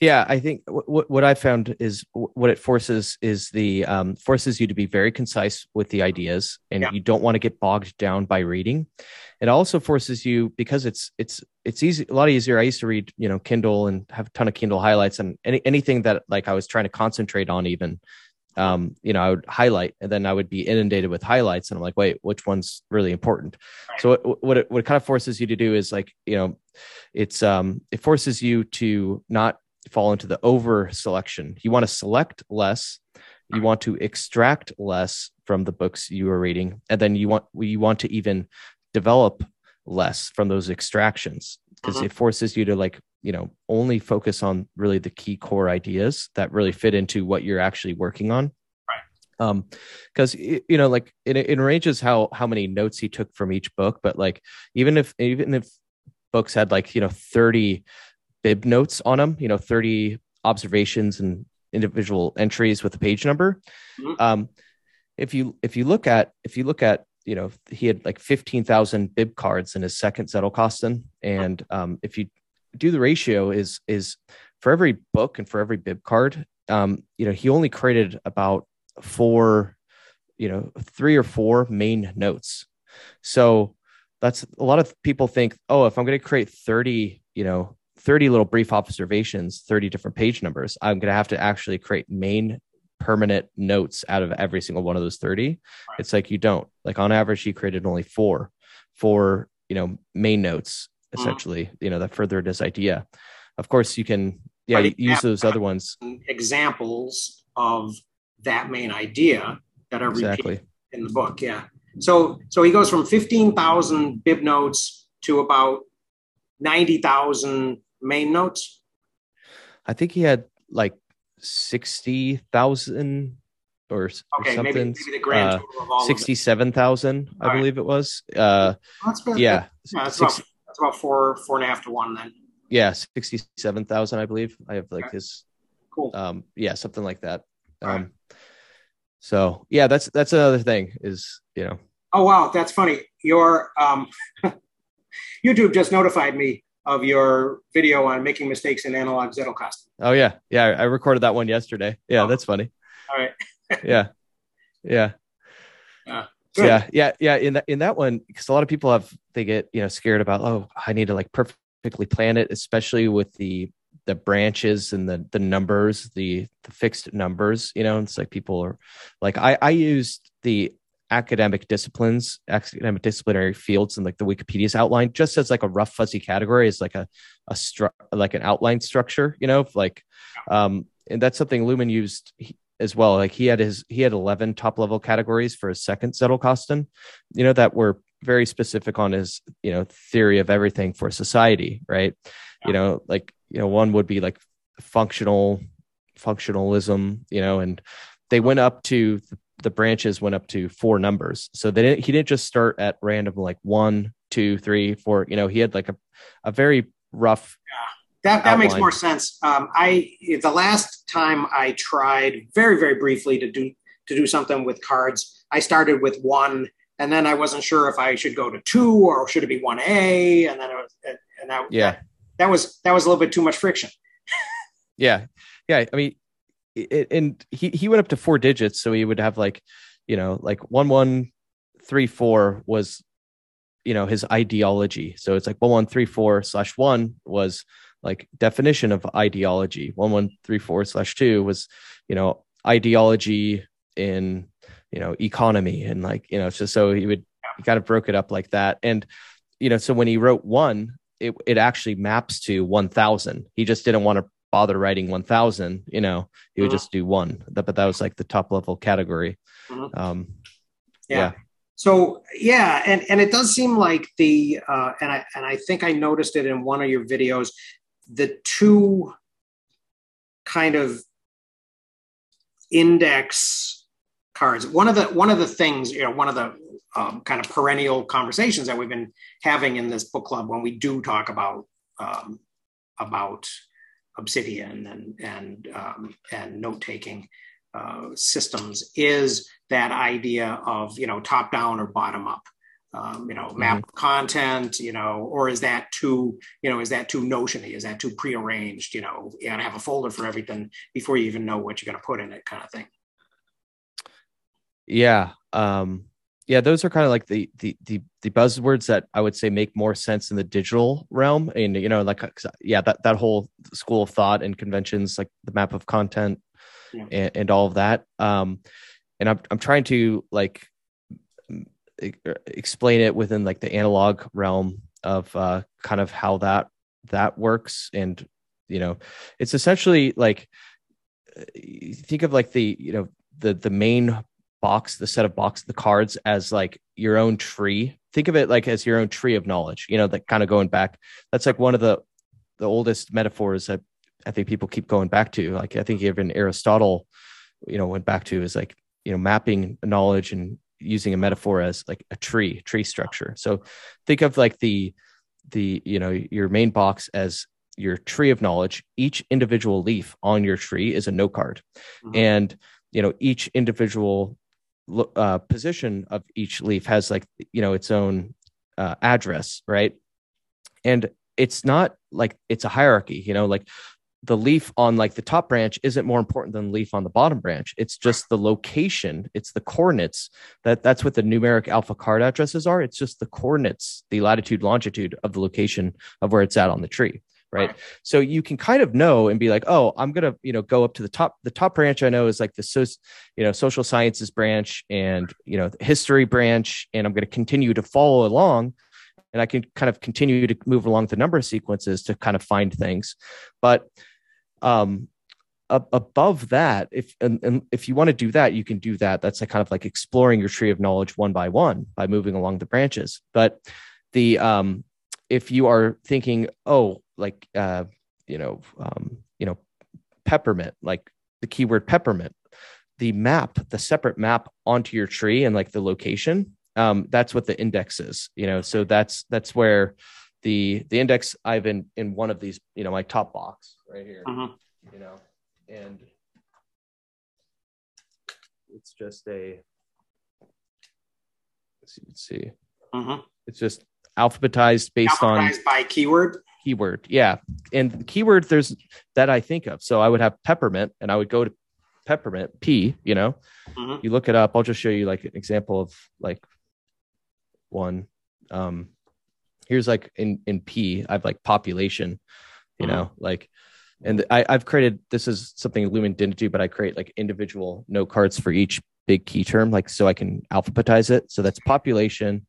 Yeah, I think what what I found is what it forces is the um, forces you to be very concise with the ideas, and yeah. you don't want to get bogged down by reading. It also forces you because it's it's it's easy a lot easier. I used to read you know Kindle and have a ton of Kindle highlights and any, anything that like I was trying to concentrate on even um, you know, I would highlight and then I would be inundated with highlights. And I'm like, wait, which one's really important? So what, what it, what it kind of forces you to do is like, you know, it's, um, it forces you to not fall into the over selection. You want to select less. You want to extract less from the books you are reading. And then you want, you want to even develop less from those extractions because Mhm. it forces you to like you know only focus on really the key core ideas that really fit into what you're actually working on Right. um because you know like it, it ranges how how many notes he took from each book but like even if even if books had like you know 30 bib notes on them you know 30 observations and individual entries with a page number Mhm. um if you if you look at if you look at you know he had like 15,000 bib cards in his second Zettelkasten and um if you do the ratio is is for every book and for every bib card um you know he only created about four you know three or four main notes. So that's a lot of people think oh if i'm going to create 30 you know 30 little brief observations 30 different page numbers i'm going to have to actually create main permanent notes out of every single one of those 30 it's like you don't. Like on average he created only four four you know main notes Mhm. essentially you know that furthered his idea of course you can yeah use those other ones examples of that main idea that are repeated exactly in the book. Yeah. So so he goes from fifteen thousand bib notes to about ninety thousand main notes. i think he had like 60,000 or, s- or Okay, something maybe, maybe the grand uh, total of all of it. 67,000 i right. believe it was uh yeah yeah, that's, six- about, that's about four four and a half to one then. yeah 67,000 i believe i have like Okay. his Cool. um yeah something like that um Right. so yeah that's that's another thing is you know Oh wow, that's funny. Your um, YouTube just notified me of your video on making mistakes in analog Zettelkasten. oh yeah yeah i recorded that one yesterday yeah Oh. that's funny All right. yeah yeah Yeah. Good. yeah yeah yeah in that in that one because a lot of people have they get you know scared about oh i need to like perfectly plan it especially with the the branches and the the numbers the the fixed numbers you know it's like people are like i i used the academic disciplines academic disciplinary fields and like the wikipedia's outline just as like a rough fuzzy category is like a a stru- like an outline structure you know like um and that's something Luhmann used he- as well. Like he had his he had 11 top level categories for his second Zettelkasten, you know that were very specific on his you know theory of everything for society right? You know like you know one would be like functional functionalism you know and they went up to the branches went up to four numbers. So they didn't he didn't just start at random like one two three four you know he had like a, a very rough That that makes more sense. Um, I the last time I tried very very briefly to do to do something with cards, I started with one, and then I wasn't sure if I should go to two or should it be one A, and then it was and that yeah that was that was a little bit too much friction. yeah yeah i mean it, and he he went up to four digits so he would have like you know like one one three four was you know his ideology so it's like one one three four slash one was like definition of ideology one one three four slash two was you know ideology in you know economy and like you know so so he would he kind of broke it up like that and you know so when he wrote one it, it actually maps to 1000 he just didn't want to bother writing 1000 you know he would Mhm. just do one but that was like the top level category Mhm. um Yeah. Yeah. So yeah, and and it does seem like the uh, and I and I think I noticed it in one of your videos, the two kind of index cards. One of the one of the things you know, one of the um, kind of perennial conversations that we've been having in this book club when we do talk about um, about Obsidian and and um, and note taking uh, systems is that idea of you know top down or bottom up um, you know map content you know or is that too you know is that too notiony? Is that too prearranged you know? You gotta have a folder for everything before you even know what you're going to put in it kind of thing. Yeah um yeah those are kind of like the, the the the buzzwords that i would say make more sense in the digital realm. And you know like yeah that that whole school of thought and conventions like the map of content Yeah. and, and all of that. Um and i'm, I'm trying to like explain it within like the analog realm of uh kind of how that that works. And you know it's essentially like uh, think of like the you know the the main box the set of box the cards as like your own tree. Think of it like as your own tree of knowledge you know that kind of going back. That's like one of the the oldest metaphors that i think people keep going back to. Like i think even aristotle you know went back to is like you know mapping knowledge and using a metaphor as like a tree tree structure. So think of like the the you know your main box as your tree of knowledge. Each individual leaf on your tree is a note card. Mm-hmm. and you know each individual uh, position of each leaf has like you know its own uh, address right? And it's not like it's a hierarchy you know like the leaf on like the top branch isn't more important than the leaf on the bottom branch it's just the location it's the coordinates that that's what the numeric alpha card addresses are it's just the coordinates the latitude longitude of the location of where it's at on the tree right? So you can kind of know and be like, oh, I'm gonna, you know, go up to the top. The top branch I know is like the so, you know, social sciences branch and you know, history branch, and I'm gonna continue to follow along. And I can kind of continue to move along the number of sequences to kind of find things. But um above that if and, and, if you want to do that you can do that. That's like kind of like exploring your tree of knowledge one by one by moving along the branches. But the um if you are thinking oh like uh, you know um, you know peppermint like the keyword peppermint the map the separate map onto your tree and like the location um, that's what the index is you know? So that's that's where the the index i've in in one of these you know my top box right here uh-huh. you know and it's just a let's see, let's see. Uh-huh. it's just alphabetized based alphabetized on by keyword keyword. Yeah. And keyword there's that I think of. So I would have peppermint and I would go to peppermint P, you know, mm-hmm. you look it up. I'll just show you like an example of like one. Um, here's like in, in P, I've like population, you mm-hmm. know, like, and I, I've created, this is something Luhmann didn't do, but I create like individual note cards for each big key term, like, so I can alphabetize it. So that's population,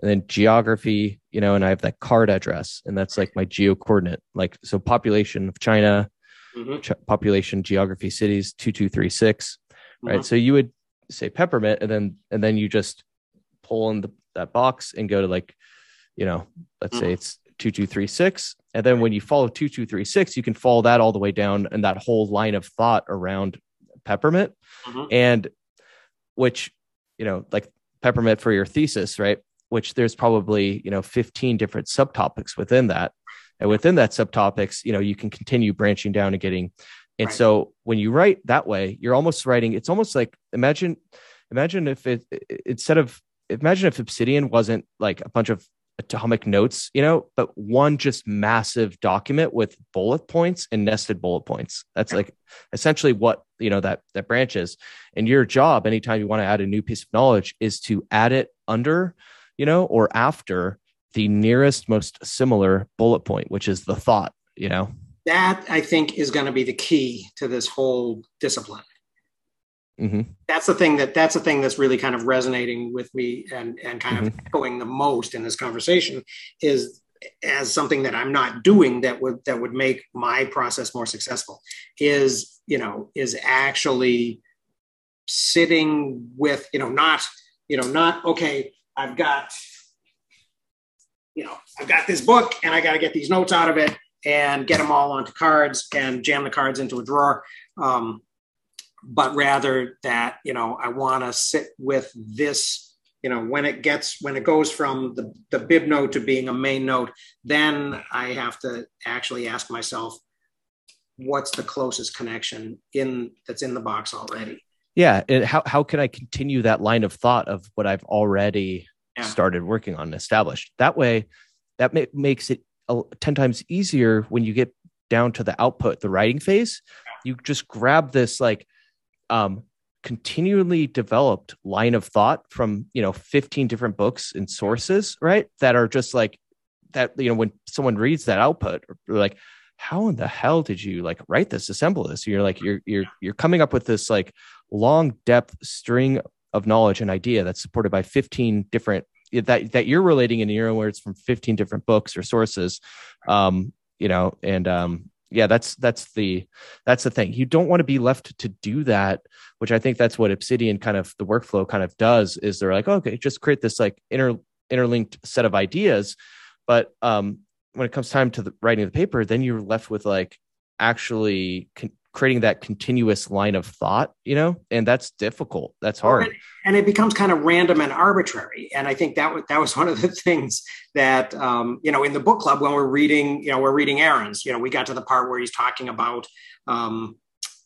and then geography, you know, and I have that card address, and that's like my geo coordinate. Like so, population of China, mm-hmm. ch- population, geography, cities, two two three six, right? Mm-hmm. So you would say peppermint, and then and then you just pull in the, that box and go to like, you know, let's say it's two two three six, and then when you follow two two three six, you can follow that all the way down and that whole line of thought around peppermint, mm-hmm. and which you know like peppermint for your thesis, right? which there's probably you know 15 different subtopics within that and within that subtopics you know you can continue branching down and getting and right. so when you write that way you're almost writing it's almost like imagine imagine if it instead of imagine if obsidian wasn't like a bunch of atomic notes you know but one just massive document with bullet points and nested bullet points that's like essentially what you know that that branch is. and your job anytime you want to add a new piece of knowledge is to add it under you know, or after the nearest most similar bullet point, which is the thought, you know? That I think is going to be the key to this whole discipline. Mm-hmm. That's the thing that that's the thing that's really kind of resonating with me and and kind mm-hmm. of echoing the most in this conversation is as something that I'm not doing that would that would make my process more successful is you know is actually sitting with you know not you know not okay I've got, you know, I've got this book and I got to get these notes out of it and get them all onto cards and jam the cards into a drawer. Um, but rather that, you know, I want to sit with this, you know, when it gets, when it goes from the, the bib note to being a main note, then I have to actually ask myself, what's the closest connection in that's in the box already? yeah and how, how can i continue that line of thought of what i've already yeah. started working on and established that way that ma- makes it 10 times easier when you get down to the output the writing phase you just grab this like um continually developed line of thought from you know 15 different books and sources right? That are just like that you know when someone reads that output like how in the hell did you like write this assemble this? You're like you're you're you're coming up with this like long depth string of knowledge and idea that's supported by 15 different that that you're relating in your own words from 15 different books or sources um you know and um yeah that's that's the that's the thing. You don't want to be left to do that which i think that's what obsidian kind of the workflow kind of does is they're like okay just create this like inner interlinked set of ideas. But um, when it comes time to the writing of the paper then you're left with like actually con- creating that continuous line of thought you know and that's difficult. That's hard. and it becomes kind of random and arbitrary. And i think that was that was one of the things that um, you know in the book club when we're reading you know we're reading Ahrens you know we got to the part where he's talking about um,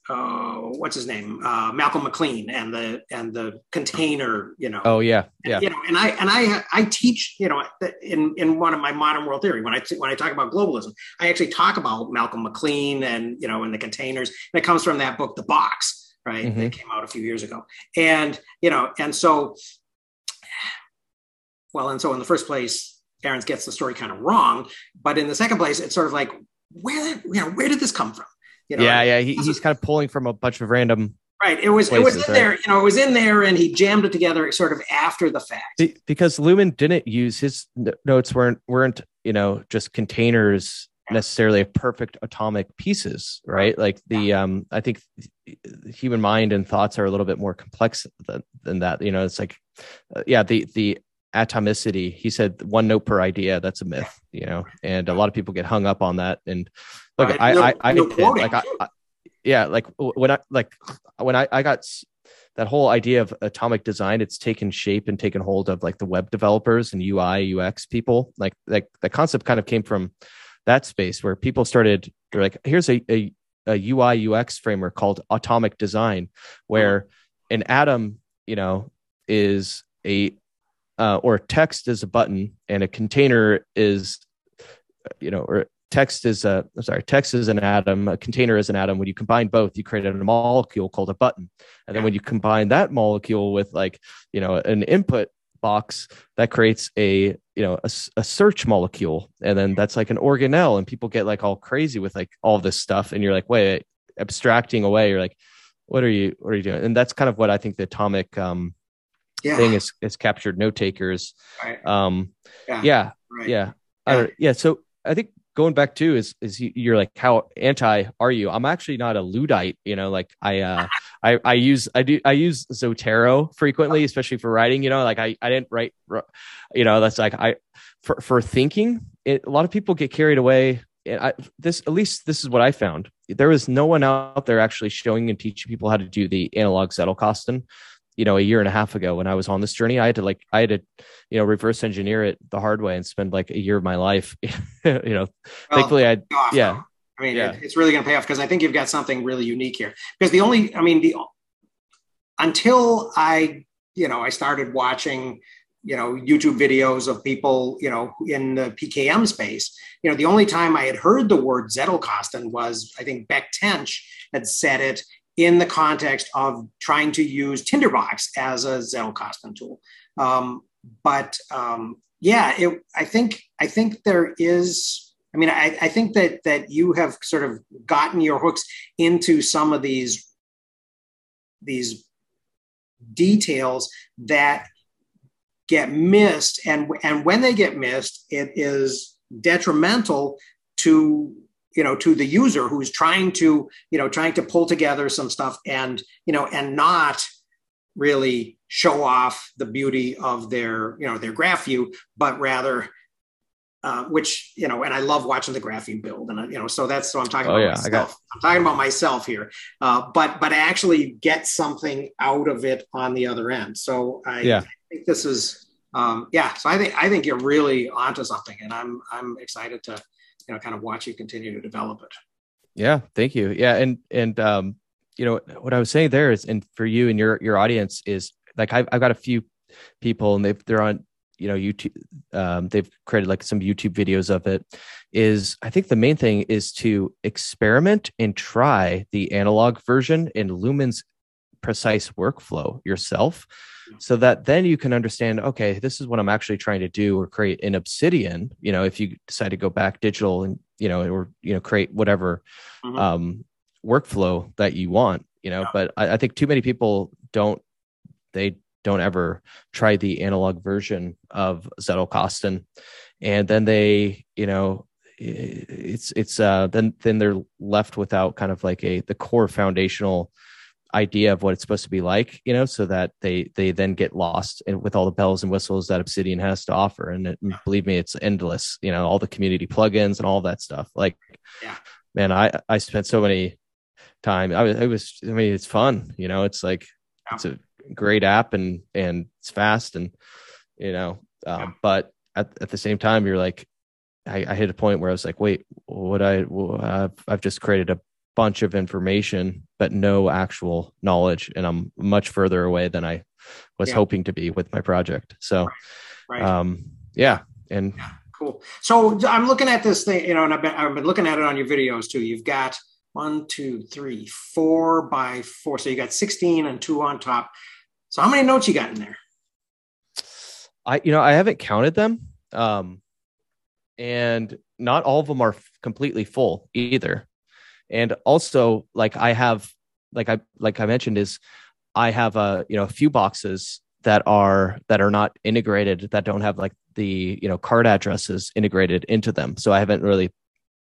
uh, what's his name, uh, Malcolm McLean, and the and the container, you know. Oh yeah, yeah. You know, and I and I I teach, you know, in in one of my modern world theory when I when I talk about globalism, I actually talk about Malcolm McLean and you know and the containers, and it comes from that book, The Box, right, mm-hmm. that came out a few years ago, and you know, and so, well, and so in the first place, Ahrens gets the story kind of wrong, but in the second place, it's sort of like where you know where did this come from? You know, yeah, yeah. He, he's kind of pulling from a bunch of random. Right. It was places, it was in right? there. You know, it was in there, and he jammed it together sort of after the fact. because Luhmann didn't use his notes weren't weren't you know just containers necessarily perfect atomic pieces right like the um i think human mind and thoughts are a little bit more complex than, than that you know it's like uh, yeah the the atomicity he said one note per idea that's a myth you know and a lot of people get hung up on that and look right. I, no, I i no like I, I, yeah like when i like when i i got that whole idea of atomic design it's taken shape and taken hold of like the web developers and ui ux people like like the concept kind of came from that space where people started they're like here's a, a, a ui ux framework called atomic design where mm-hmm. an atom you know is a uh, or text is a button and a container is you know or text is a I'm sorry text is an atom a container is an atom when you combine both you create a molecule called a button and then when you combine that molecule with like you know an input box that creates a you know a, a search molecule and then that's like an organelle and people get like all crazy with like all this stuff and you're like wait abstracting away you're like what are you what are you doing and that's kind of what i think the atomic um yeah. thing is is captured note takers. Right. Um, yeah, yeah, right. yeah. Yeah. yeah. So I think going back to is is you're like how anti are you? I'm actually not a Luddite. You know, like I uh I I use I do I use Zotero frequently, especially for writing. You know, like I I didn't write. You know, that's like I for for thinking. It, a lot of people get carried away. and I, this at least this is what I found. There was no one out there actually showing and teaching people how to do the analog Zettelkasten you know a year and a half ago when i was on this journey i had to like i had to you know reverse engineer it the hard way and spend like a year of my life you know. Well, thankfully i yeah. i mean yeah. it's really going to pay off because i think you've got something really unique here. Because the only i mean the until i you know i started watching you know youtube videos of people you know in the pkm space you know the only time i had heard the word zettelkasten was i think Beck Tench had said it in the context of trying to use Tinderbox as a Zettelkasten tool. Um, but um, yeah, it, I think I think there is. I mean, I, I think that that you have sort of gotten your hooks into some of these these details that get missed, and and when they get missed, it is detrimental to you know to the user who's trying to you know trying to pull together some stuff and you know and not really show off the beauty of their you know their graph view but rather uh, which you know and i love watching the graph view build and you know so that's so i'm talking oh, about yeah, myself. I'm talking about myself here uh, but but I actually get something out of it on the other end so i, yeah. I think this is um, yeah so i think i think you're really onto something and i'm i'm excited to you know kind of watch you continue to develop it. Yeah thank you. Yeah and and um you know what i was saying there is and for you and your your audience is like i've, I've got a few people and they've they're on you know youtube um, they've created like some youtube videos of it is i think the main thing is to experiment and try the analog version in luhmann's precise workflow yourself so that then you can understand okay this is what i'm actually trying to do or create in obsidian you know if you decide to go back digital and you know or you know create whatever mm-hmm. um, workflow that you want you know yeah. but I, I, think too many people don't they don't ever try the analog version of zettelkasten and then they you know it's it's uh then then they're left without kind of like a the core foundational idea of what it's supposed to be like, you know, so that they they then get lost in, with all the bells and whistles that Obsidian has to offer. And it, believe me, it's endless. You know, all the community plugins and all that stuff. Like, Yeah. man, I I spent so many time. I was it was I mean it's fun. You know, it's like Yeah. it's a great app and and it's fast and you know, um, Yeah. but at at the same time, you're like. I, I hit a point where I was like, "Wait, what? I I've just created a bunch of information but no actual knowledge and i'm much further away than i was Yeah. hoping to be with my project so Right. um yeah and Cool. So I'm looking at this thing, you know, and I've been, I've been looking at it on your videos too. You've got one, two, three, four by four. So you got 16 and two on top. So how many notes you got in there? i you know i haven't counted them um and not all of them are completely full either and also like i have like i like i mentioned is i have a you know a few boxes that are that are not integrated that don't have like the you know card addresses integrated into them. So i haven't really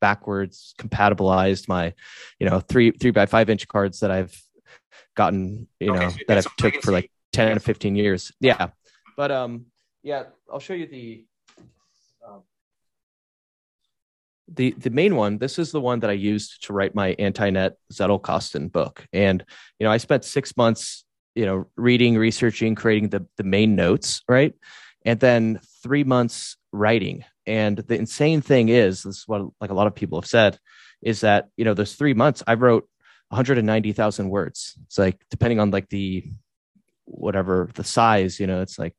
backwards compatibilized my you know three three by five inch cards that i've gotten you Okay, know so that i've took for like 10 to 15 years. Yeah. But um yeah i'll show you the um, the the main one this is the one that i used to write my anti-net zettelkasten book. And you know i spent six months you know reading researching creating the the main notes right? And then three months writing. And the insane thing is this is what like a lot of people have said is that you know those three months i wrote 190000 words. It's like depending on like the whatever the size you know it's like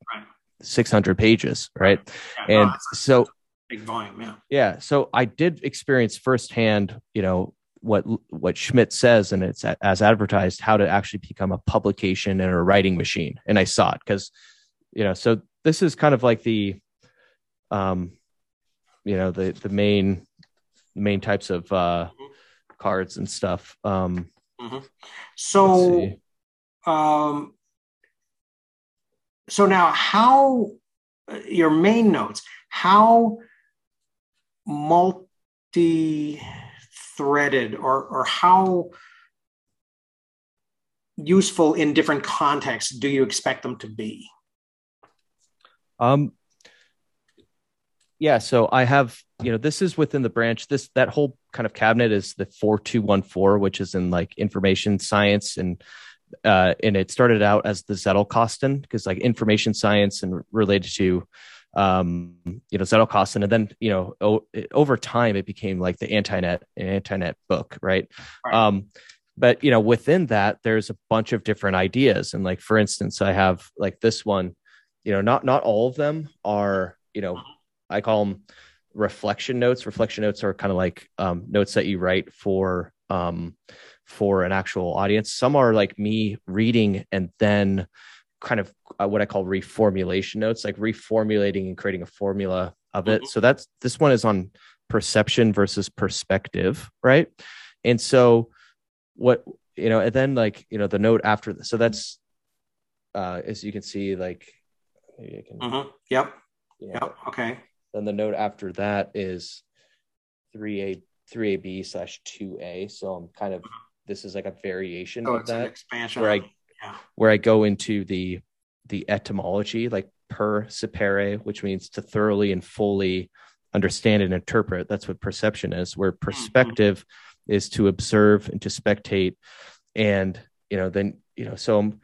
600 pages right? Yeah, and so big volume. Yeah. yeah so i did experience firsthand you know what what schmidt says and it's as advertised how to actually become a publication and a writing machine and i saw it because you know so this is kind of like the um you know the the main main types of uh cards and stuff um let's So, um, so now how uh, your main notes, how multi-threaded or or how useful in different contexts do you expect them to be? Um, yeah, so I have, you know, this is within the branch. This that whole kind of cabinet is the four two one four, which is in like information science and uh, and it started out as the Zettelkasten because like information science and related to um, you know Zettelkasten, and then you know o- over time it became like the anti-net anti-net book, right? Right. Um, but you know within that there's a bunch of different ideas, and like for instance, I have like this one, you know, not not all of them are you know I call them reflection notes. Reflection notes are kind of like um, notes that you write for um, for an actual audience. Some are like me reading and then kind of uh, what I call reformulation notes, like reformulating and creating a formula of it. Mhm. So that's this one is on perception versus perspective, right? And so what you know, and then like you know the note after this. So that's uh, as you can see, like maybe I can. Mhm. Yep. Yep. Okay. then the note after that is 3A 3AB slash 2A. So I'm kind of this is like a variation of Oh, an that expansion. where I of-. Where I go into the the etymology, like per sapere, which means to thoroughly and fully understand and interpret. That's what perception is, where perspective is to observe and to spectate. And, you know, then, you know, so I'm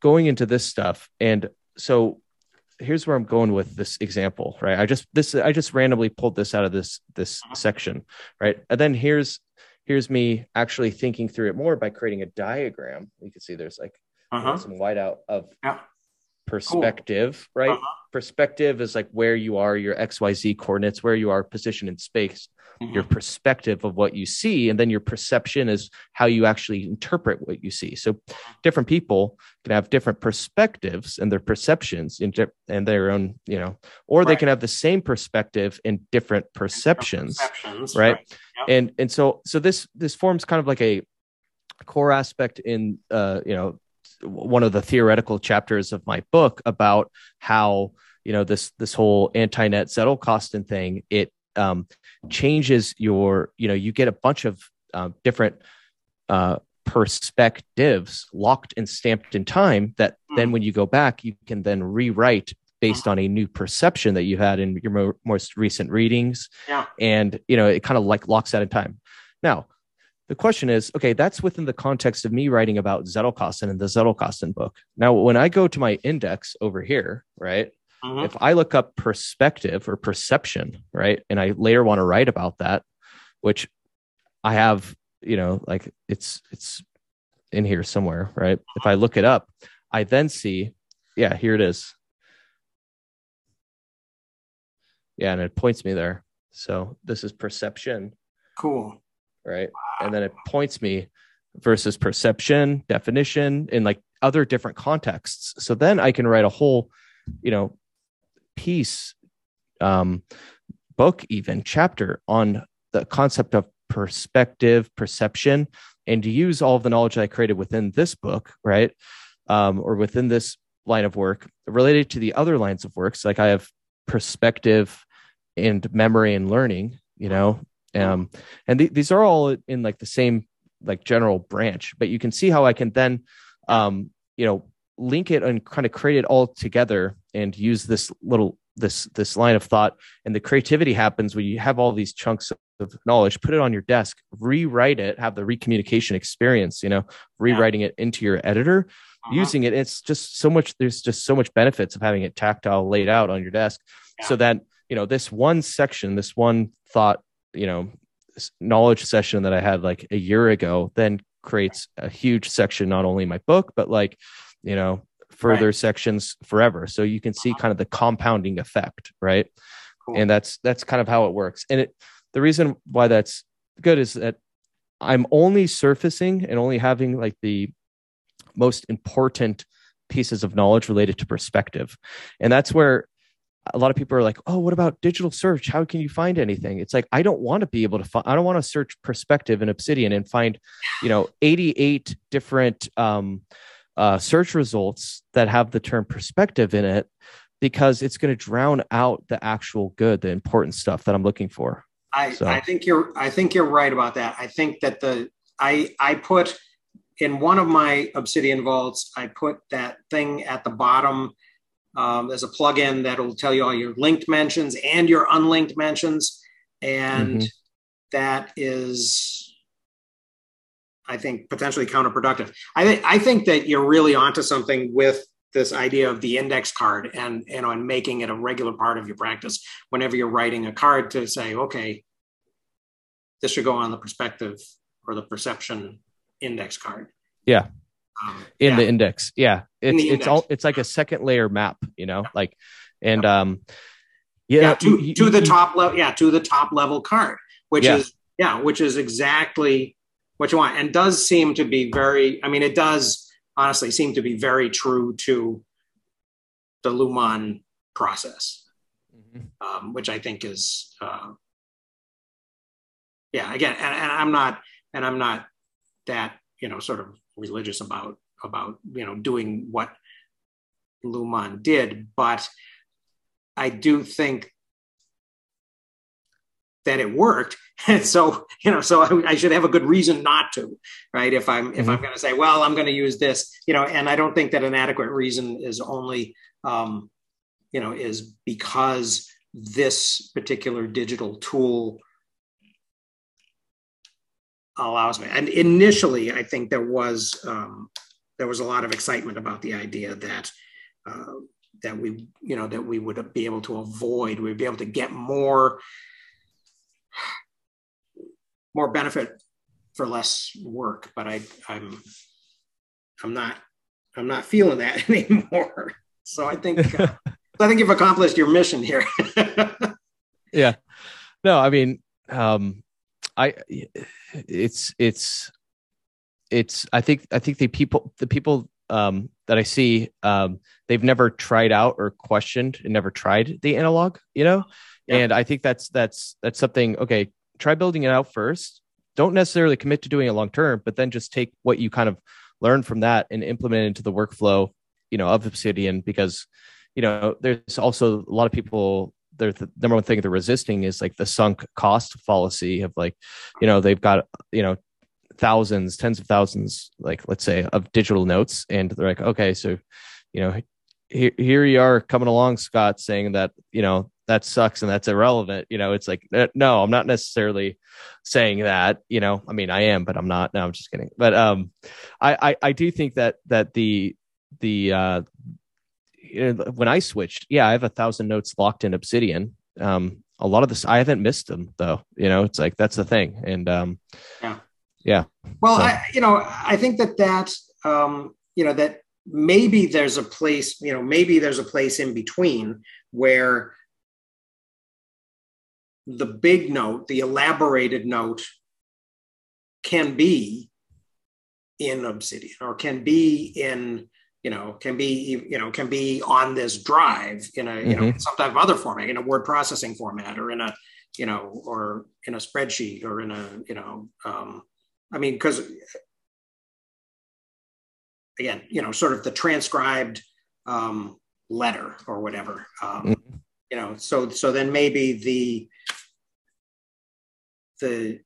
going into this stuff. And so here's where I'm going with this example, right? I just this I just randomly pulled this out of this this Uh-huh. section, right? And then here's here's me actually thinking through it more by creating a diagram. You can see there's like Uh-huh. some whiteout of Yeah. perspective, right? Uh-huh. Perspective is like where you are, your XYZ coordinates, where you are positioned in space, Mhm. your perspective of what you see, and then your perception is how you actually interpret what you see. So different people can have different perspectives and their perceptions in di- and their own, you know, or they can have the same perspective in different perceptions Perceptions. right? Yep. and and so so this this forms kind of like a core aspect in uh you know one of the theoretical chapters of my book about how you know this this whole anti-net zettelkasten thing it um changes your you know you get a bunch of um, different uh perspectives locked and stamped in time that Mm. then when you go back you can then rewrite based on a new perception that you had in your mo- most recent readings Yeah. and you know it kind of like locks that in time now the question is okay that's within the context of me writing about zettelkasten and the zettelkasten book now when i go to my index over here right Mhm. if I look up perspective or perception, right, and I later want to write about that, which I have, you know, like it's it's in here somewhere, right? If I look it up, I then see, yeah, here it is. Yeah, and it points me there. So this is perception, Cool. Right? And then it points me versus perception, definition, in like other different contexts. So then I can write a whole, you know, piece, um, book, even chapter on the concept of perspective, perception, and to use all of the knowledge I created within this book, right? Um, or within this line of work related to the other lines of works. Like I have perspective and memory and learning, you know, um, and th- these are all in like the same like general branch, but you can see how I can then, um, you know, link it and kind of create it all together and use this little this this line of thought. And the creativity happens when you have all these chunks of knowledge put it on your desk rewrite it have the recommunication experience you know rewriting it into your editor Uh-huh. using it. It's just so much there's just so much benefits of having it tactile laid out on your desk so that you know this one section this one thought you know knowledge session that i had like a year ago then creates a huge section not only in my book but like you know further sections forever. So you can see uh-huh. kind of the compounding effect right? Cool. and that's that's kind of how it works. And it the reason why that's good is that i'm only surfacing and only having like the most important pieces of knowledge related to perspective. And that's where a lot of people are like oh what about digital search how can you find anything it's like i don't want to be able to find i don't want to search perspective in obsidian and find you know 88 different um, uh, search results that have the term perspective in it because it's going to drown out the actual good the important stuff that i'm looking for I, So- I think you're I think you're right about that. I think that the I I put in one of my Obsidian vaults, I put that thing at the bottom. Um, there's a plugin that'll tell you all your linked mentions and your unlinked mentions, and Mhm. that is, I think, potentially counterproductive. I think I think that you're really onto something with this idea of the index card and you know and making it a regular part of your practice whenever you're writing a card to say, okay, this should go on the perspective or the perception index card. Yeah. Um, in yeah. the index yeah it's it's all it's like a second layer map you know like and um yeah, yeah, to, you- to the you- top level, yeah, to the top level card, which is yeah, which is exactly what you want, and does seem to be very. I mean, it does honestly seem to be very true to the Luhmann process. Mhm. um, which I think is, uh, yeah, again, and, and I'm not, and I'm not that you know sort of religious about about you know doing what Luhmann did, but I do think that it worked, and so you know, so I, I should have a good reason not to, right? If I'm if I'm going to say, well, I'm going to use this, you know, and I don't think that an adequate reason is only um, you know is because this particular digital tool allows me. And initially i think there was um, there was a lot of excitement about the idea that uh, that we you know that we would be able to avoid we'd be able to get more more benefit for less work but i i'm i'm not i'm not feeling that anymore so i think uh, I think you've accomplished your mission here. yeah no i mean um i it's it's it's i think i think the people the people um that i see um they've never tried out or questioned and never tried the analog you know Yeah. and i think that's that's that's something okay try building it out first don't necessarily commit to doing it long term but then just take what you kind of learn from that and implement it into the workflow you know of obsidian because you know there's also a lot of people they're the number one thing they're resisting is like the sunk cost fallacy of like you know they've got you know thousands, tens of thousands, like let's say, of digital notes, and they're like, okay, so you know, here, here you are coming along, Scott, saying that you know that sucks and that's irrelevant. You know, it's like uh, no, I'm not necessarily saying that. You know, I mean, I am, but I'm not. No, I'm just kidding. But um, I I, I do think that that the the uh, you know, when I switched, yeah, I have a thousand notes locked in Obsidian. Um, a lot of this I haven't missed them though. You know, it's like that's the thing, and um, yeah, yeah. Well, so. I you know I think that that um, you know that maybe there's a place you know maybe there's a place in between where the big note, the elaborated note, can be in Obsidian or can be in you know can be you know can be on this drive in a you mm-hmm. know some type of other format in a word processing format or in a you know or in a spreadsheet or in a you know um, i mean because again you know sort of the transcribed um, letter or whatever um, mm-hmm. you know so so then maybe the the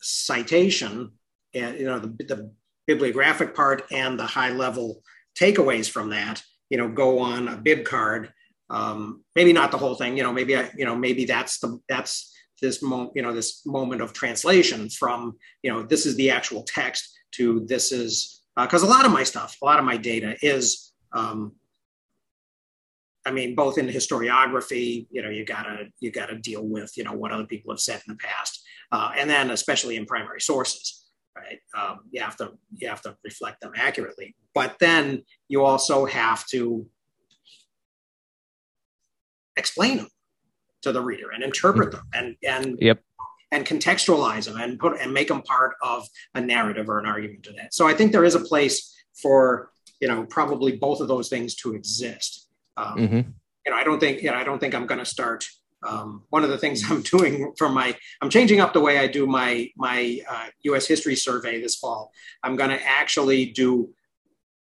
citation and you know the, the bibliographic part and the high level takeaways from that, you know, go on a bib card. Um, maybe not the whole thing, you know, maybe I, you know, maybe that's the that's this moment, you know, this moment of translation from, you know, this is the actual text to this is because uh, a lot of my stuff, a lot of my data is um, I mean, both in historiography, you know, you gotta you gotta deal with you know what other people have said in the past, uh, and then especially in primary sources right? Um, you have to you have to reflect them accurately, but then you also have to explain them to the reader and interpret them and and yep. and contextualize them and put and make them part of a narrative or an argument to that. So I think there is a place for you know probably both of those things to exist. Um, mm-hmm. You know, I don't think you know I don't think I'm going to start um, one of the things I'm doing for my, I'm changing up the way I do my my uh, U.S. history survey this fall. I'm going to actually do,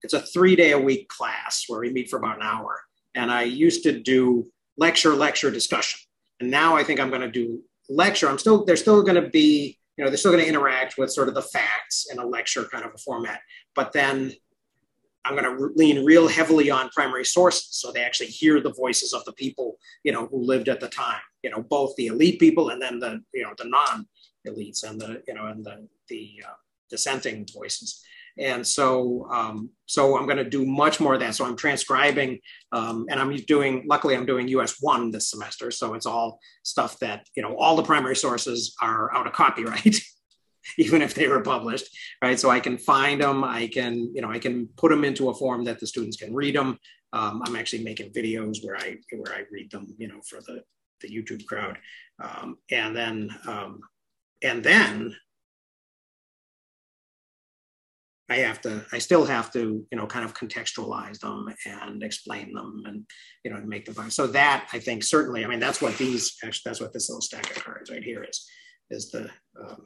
it's a three day a week class where we meet for about an hour, and I used to do lecture, lecture, discussion, and now I think I'm going to do lecture. I'm still, they're still going to be, you know, they're still going to interact with sort of the facts in a lecture kind of a format, but then I'm going to lean real heavily on primary sources, so they actually hear the voices of the people, you know, who lived at the time. You know, both the elite people and then the, you know, the non-elites and the, you know, and the the uh, dissenting voices. And so, um, so I'm going to do much more of that. So I'm transcribing, um, and I'm doing. Luckily, I'm doing US one this semester, so it's all stuff that you know. All the primary sources are out of copyright. even if they were published, right? So I can find them, I can, you know, I can put them into a form that the students can read them. Um, I'm actually making videos where I where I read them, you know, for the the YouTube crowd, um, and then um, and then I have to, I still have to, you know, kind of contextualize them and explain them and, you know, and make them fun. So that I think certainly, I mean, that's what these, actually, that's what this little stack of cards right here is, is the, um,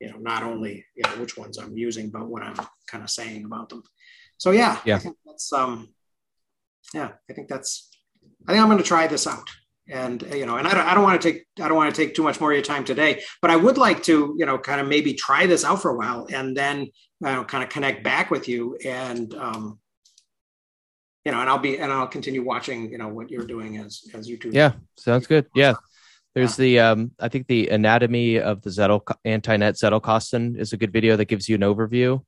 you know, not only you know which ones I'm using, but what I'm kind of saying about them. So yeah, yeah, I think that's um, yeah, I think that's. I think I'm going to try this out, and you know, and I don't, I don't want to take, I don't want to take too much more of your time today, but I would like to, you know, kind of maybe try this out for a while, and then you know, kind of connect back with you, and um, you know, and I'll be, and I'll continue watching, you know, what you're doing as as YouTube. Yeah, sounds good. Yeah. There's the um, I think the anatomy of the Zettel anti-net Zettelkasten is a good video that gives you an overview.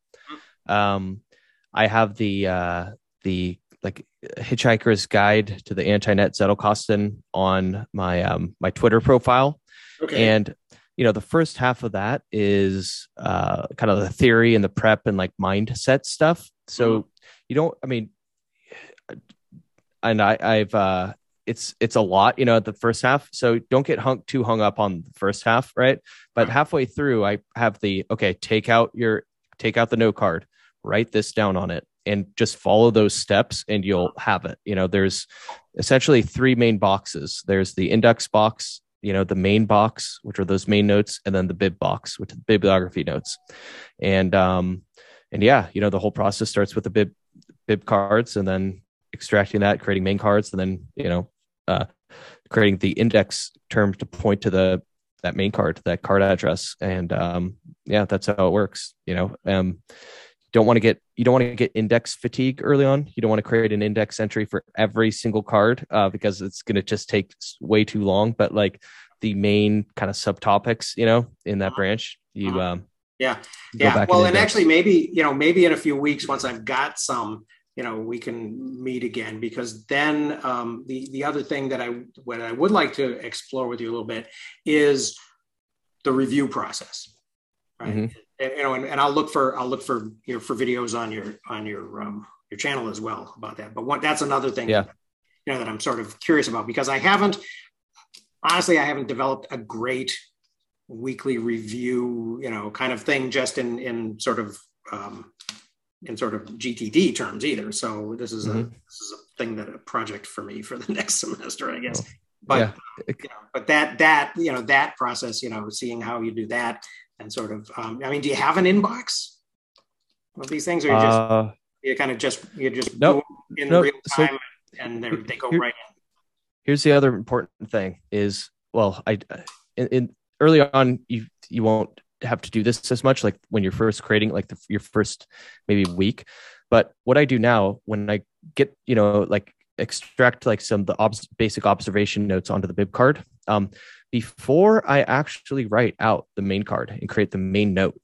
Um, I have the uh, the like Hitchhiker's Guide to the Anti-Net Zettelkasten on my um, my Twitter profile, okay. and you know the first half of that is uh, kind of the theory and the prep and like mindset stuff. So mm-hmm. you don't, I mean, and I, I've uh, it's it's a lot, you know, at the first half. So don't get hung too hung up on the first half, right? But halfway through, I have the okay, take out your take out the note card, write this down on it, and just follow those steps, and you'll have it. You know, there's essentially three main boxes. There's the index box, you know, the main box, which are those main notes, and then the bib box, which are the bibliography notes. And um, and yeah, you know, the whole process starts with the bib bib cards, and then extracting that, creating main cards, and then you know uh, creating the index term to point to the that main card, that card address, and um, yeah, that's how it works. You know, um, don't want to get you don't want to get index fatigue early on. You don't want to create an index entry for every single card uh, because it's going to just take way too long. But like the main kind of subtopics, you know, in that uh-huh. branch, you uh-huh. um, yeah, yeah. Well, and, and actually, maybe you know, maybe in a few weeks, once I've got some, you know, we can meet again because then um, the the other thing that I what I would like to explore with you a little bit is the review process, right? Mm-hmm. And, you know, and, and, I'll look for I'll look for you know for videos on your on your um, your channel as well about that. But what that's another thing, yeah. you know, that I'm sort of curious about because I haven't honestly I haven't developed a great weekly review, you know, kind of thing just in in sort of um, in sort of GTD terms either. So this is mm-hmm. a this is a thing that a project for me for the next semester, I guess. But yeah. you know, but that that you know that process, you know, seeing how you do that and sort of, um, I mean, do you have an inbox of these things, or you just uh, you kind of just you just nope, in nope. real time so, and they go here, right in. Here's the other important thing: is well, I in, in early on you you won't have to do this as much like when you're first creating like the, your first maybe week but what i do now when i get you know like extract like some the obs- basic observation notes onto the bib card um, before i actually write out the main card and create the main note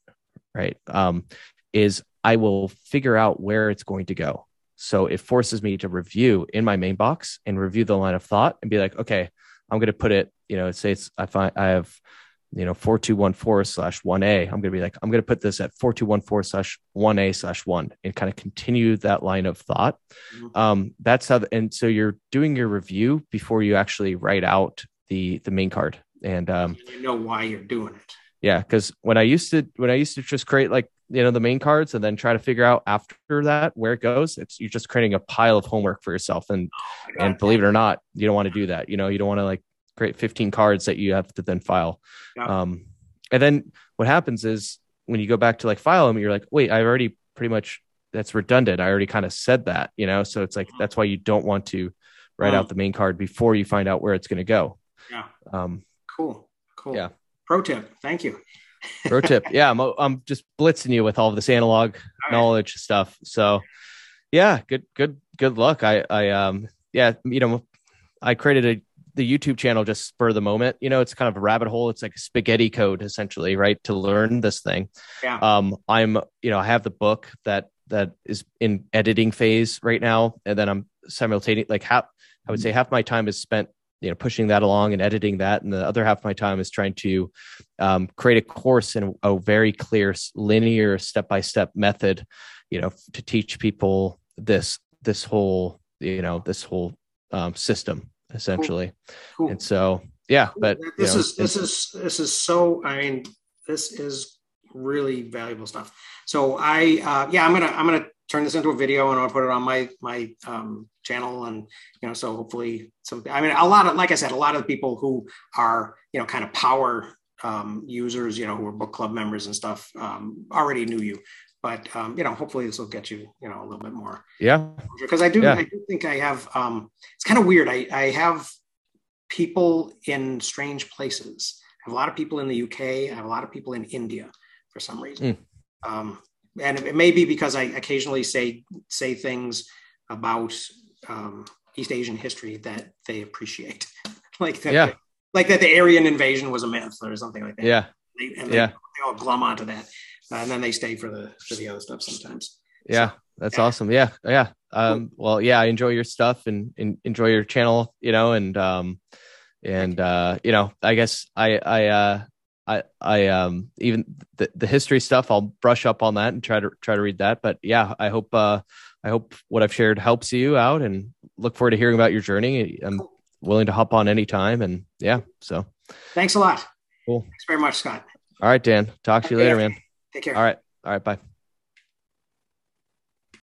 right um, is i will figure out where it's going to go so it forces me to review in my main box and review the line of thought and be like okay i'm going to put it you know say it's i find i have you know, 4214 slash 1A, I'm going to be like, I'm going to put this at 4214 slash 1A slash 1 and kind of continue that line of thought. Mm-hmm. Um, that's how, the, and so you're doing your review before you actually write out the, the main card. And, um, you know why you're doing it. Yeah. Cause when I used to, when I used to just create like, you know, the main cards and then try to figure out after that where it goes, it's, you're just creating a pile of homework for yourself. And, oh and believe it or not, you don't want to do that. You know, you don't want to like create 15 cards that you have to then file. Yeah. Um, and then what happens is when you go back to like file them, you're like, wait, I've already pretty much that's redundant. I already kind of said that, you know? So it's like, that's why you don't want to write out the main card before you find out where it's going to go. Yeah. Um, cool. Cool. Yeah. Pro tip. Thank you. Pro tip. Yeah. I'm, I'm just blitzing you with all this analog right. knowledge stuff. So yeah, good, good, good luck. I, I, um, yeah, you know, I created a the YouTube channel just spur the moment. You know, it's kind of a rabbit hole. It's like a spaghetti code essentially, right? To learn this thing. Yeah. Um, I'm, you know, I have the book that that is in editing phase right now, and then I'm simultaneously like half. I would say half my time is spent, you know, pushing that along and editing that, and the other half of my time is trying to um, create a course in a very clear, linear, step by step method. You know, to teach people this this whole you know this whole um, system essentially. Cool. Cool. And so, yeah, but this know, is this is this is so. I mean, this is really valuable stuff. So I, uh, yeah, I'm gonna I'm gonna turn this into a video and I'll put it on my my um, channel and you know so hopefully some. I mean, a lot of like I said, a lot of people who are you know kind of power um, users, you know, who are book club members and stuff, um, already knew you but um, you know, hopefully this will get you, you know, a little bit more. Yeah. Because I do, yeah. I do think I have. Um, it's kind of weird. I, I have people in strange places. I have a lot of people in the UK. I have a lot of people in India for some reason. Mm. Um, and it may be because I occasionally say say things about um, East Asian history that they appreciate, like that. Yeah. like that the Aryan invasion was a myth or something like that. Yeah. They, and they, yeah. they all glum onto that uh, and then they stay for the for the other stuff sometimes. Yeah, so, that's yeah. awesome. Yeah, yeah. Um, well, yeah, I enjoy your stuff and, and enjoy your channel. You know, and um, and uh, you know, I guess I I uh, I I um even the the history stuff I'll brush up on that and try to try to read that. But yeah, I hope uh I hope what I've shared helps you out and look forward to hearing about your journey. I'm willing to hop on anytime and yeah, so thanks a lot. Cool. Thanks very much, Scott. All right, Dan. Talk to you later, man. Take care. All right. All right. Bye.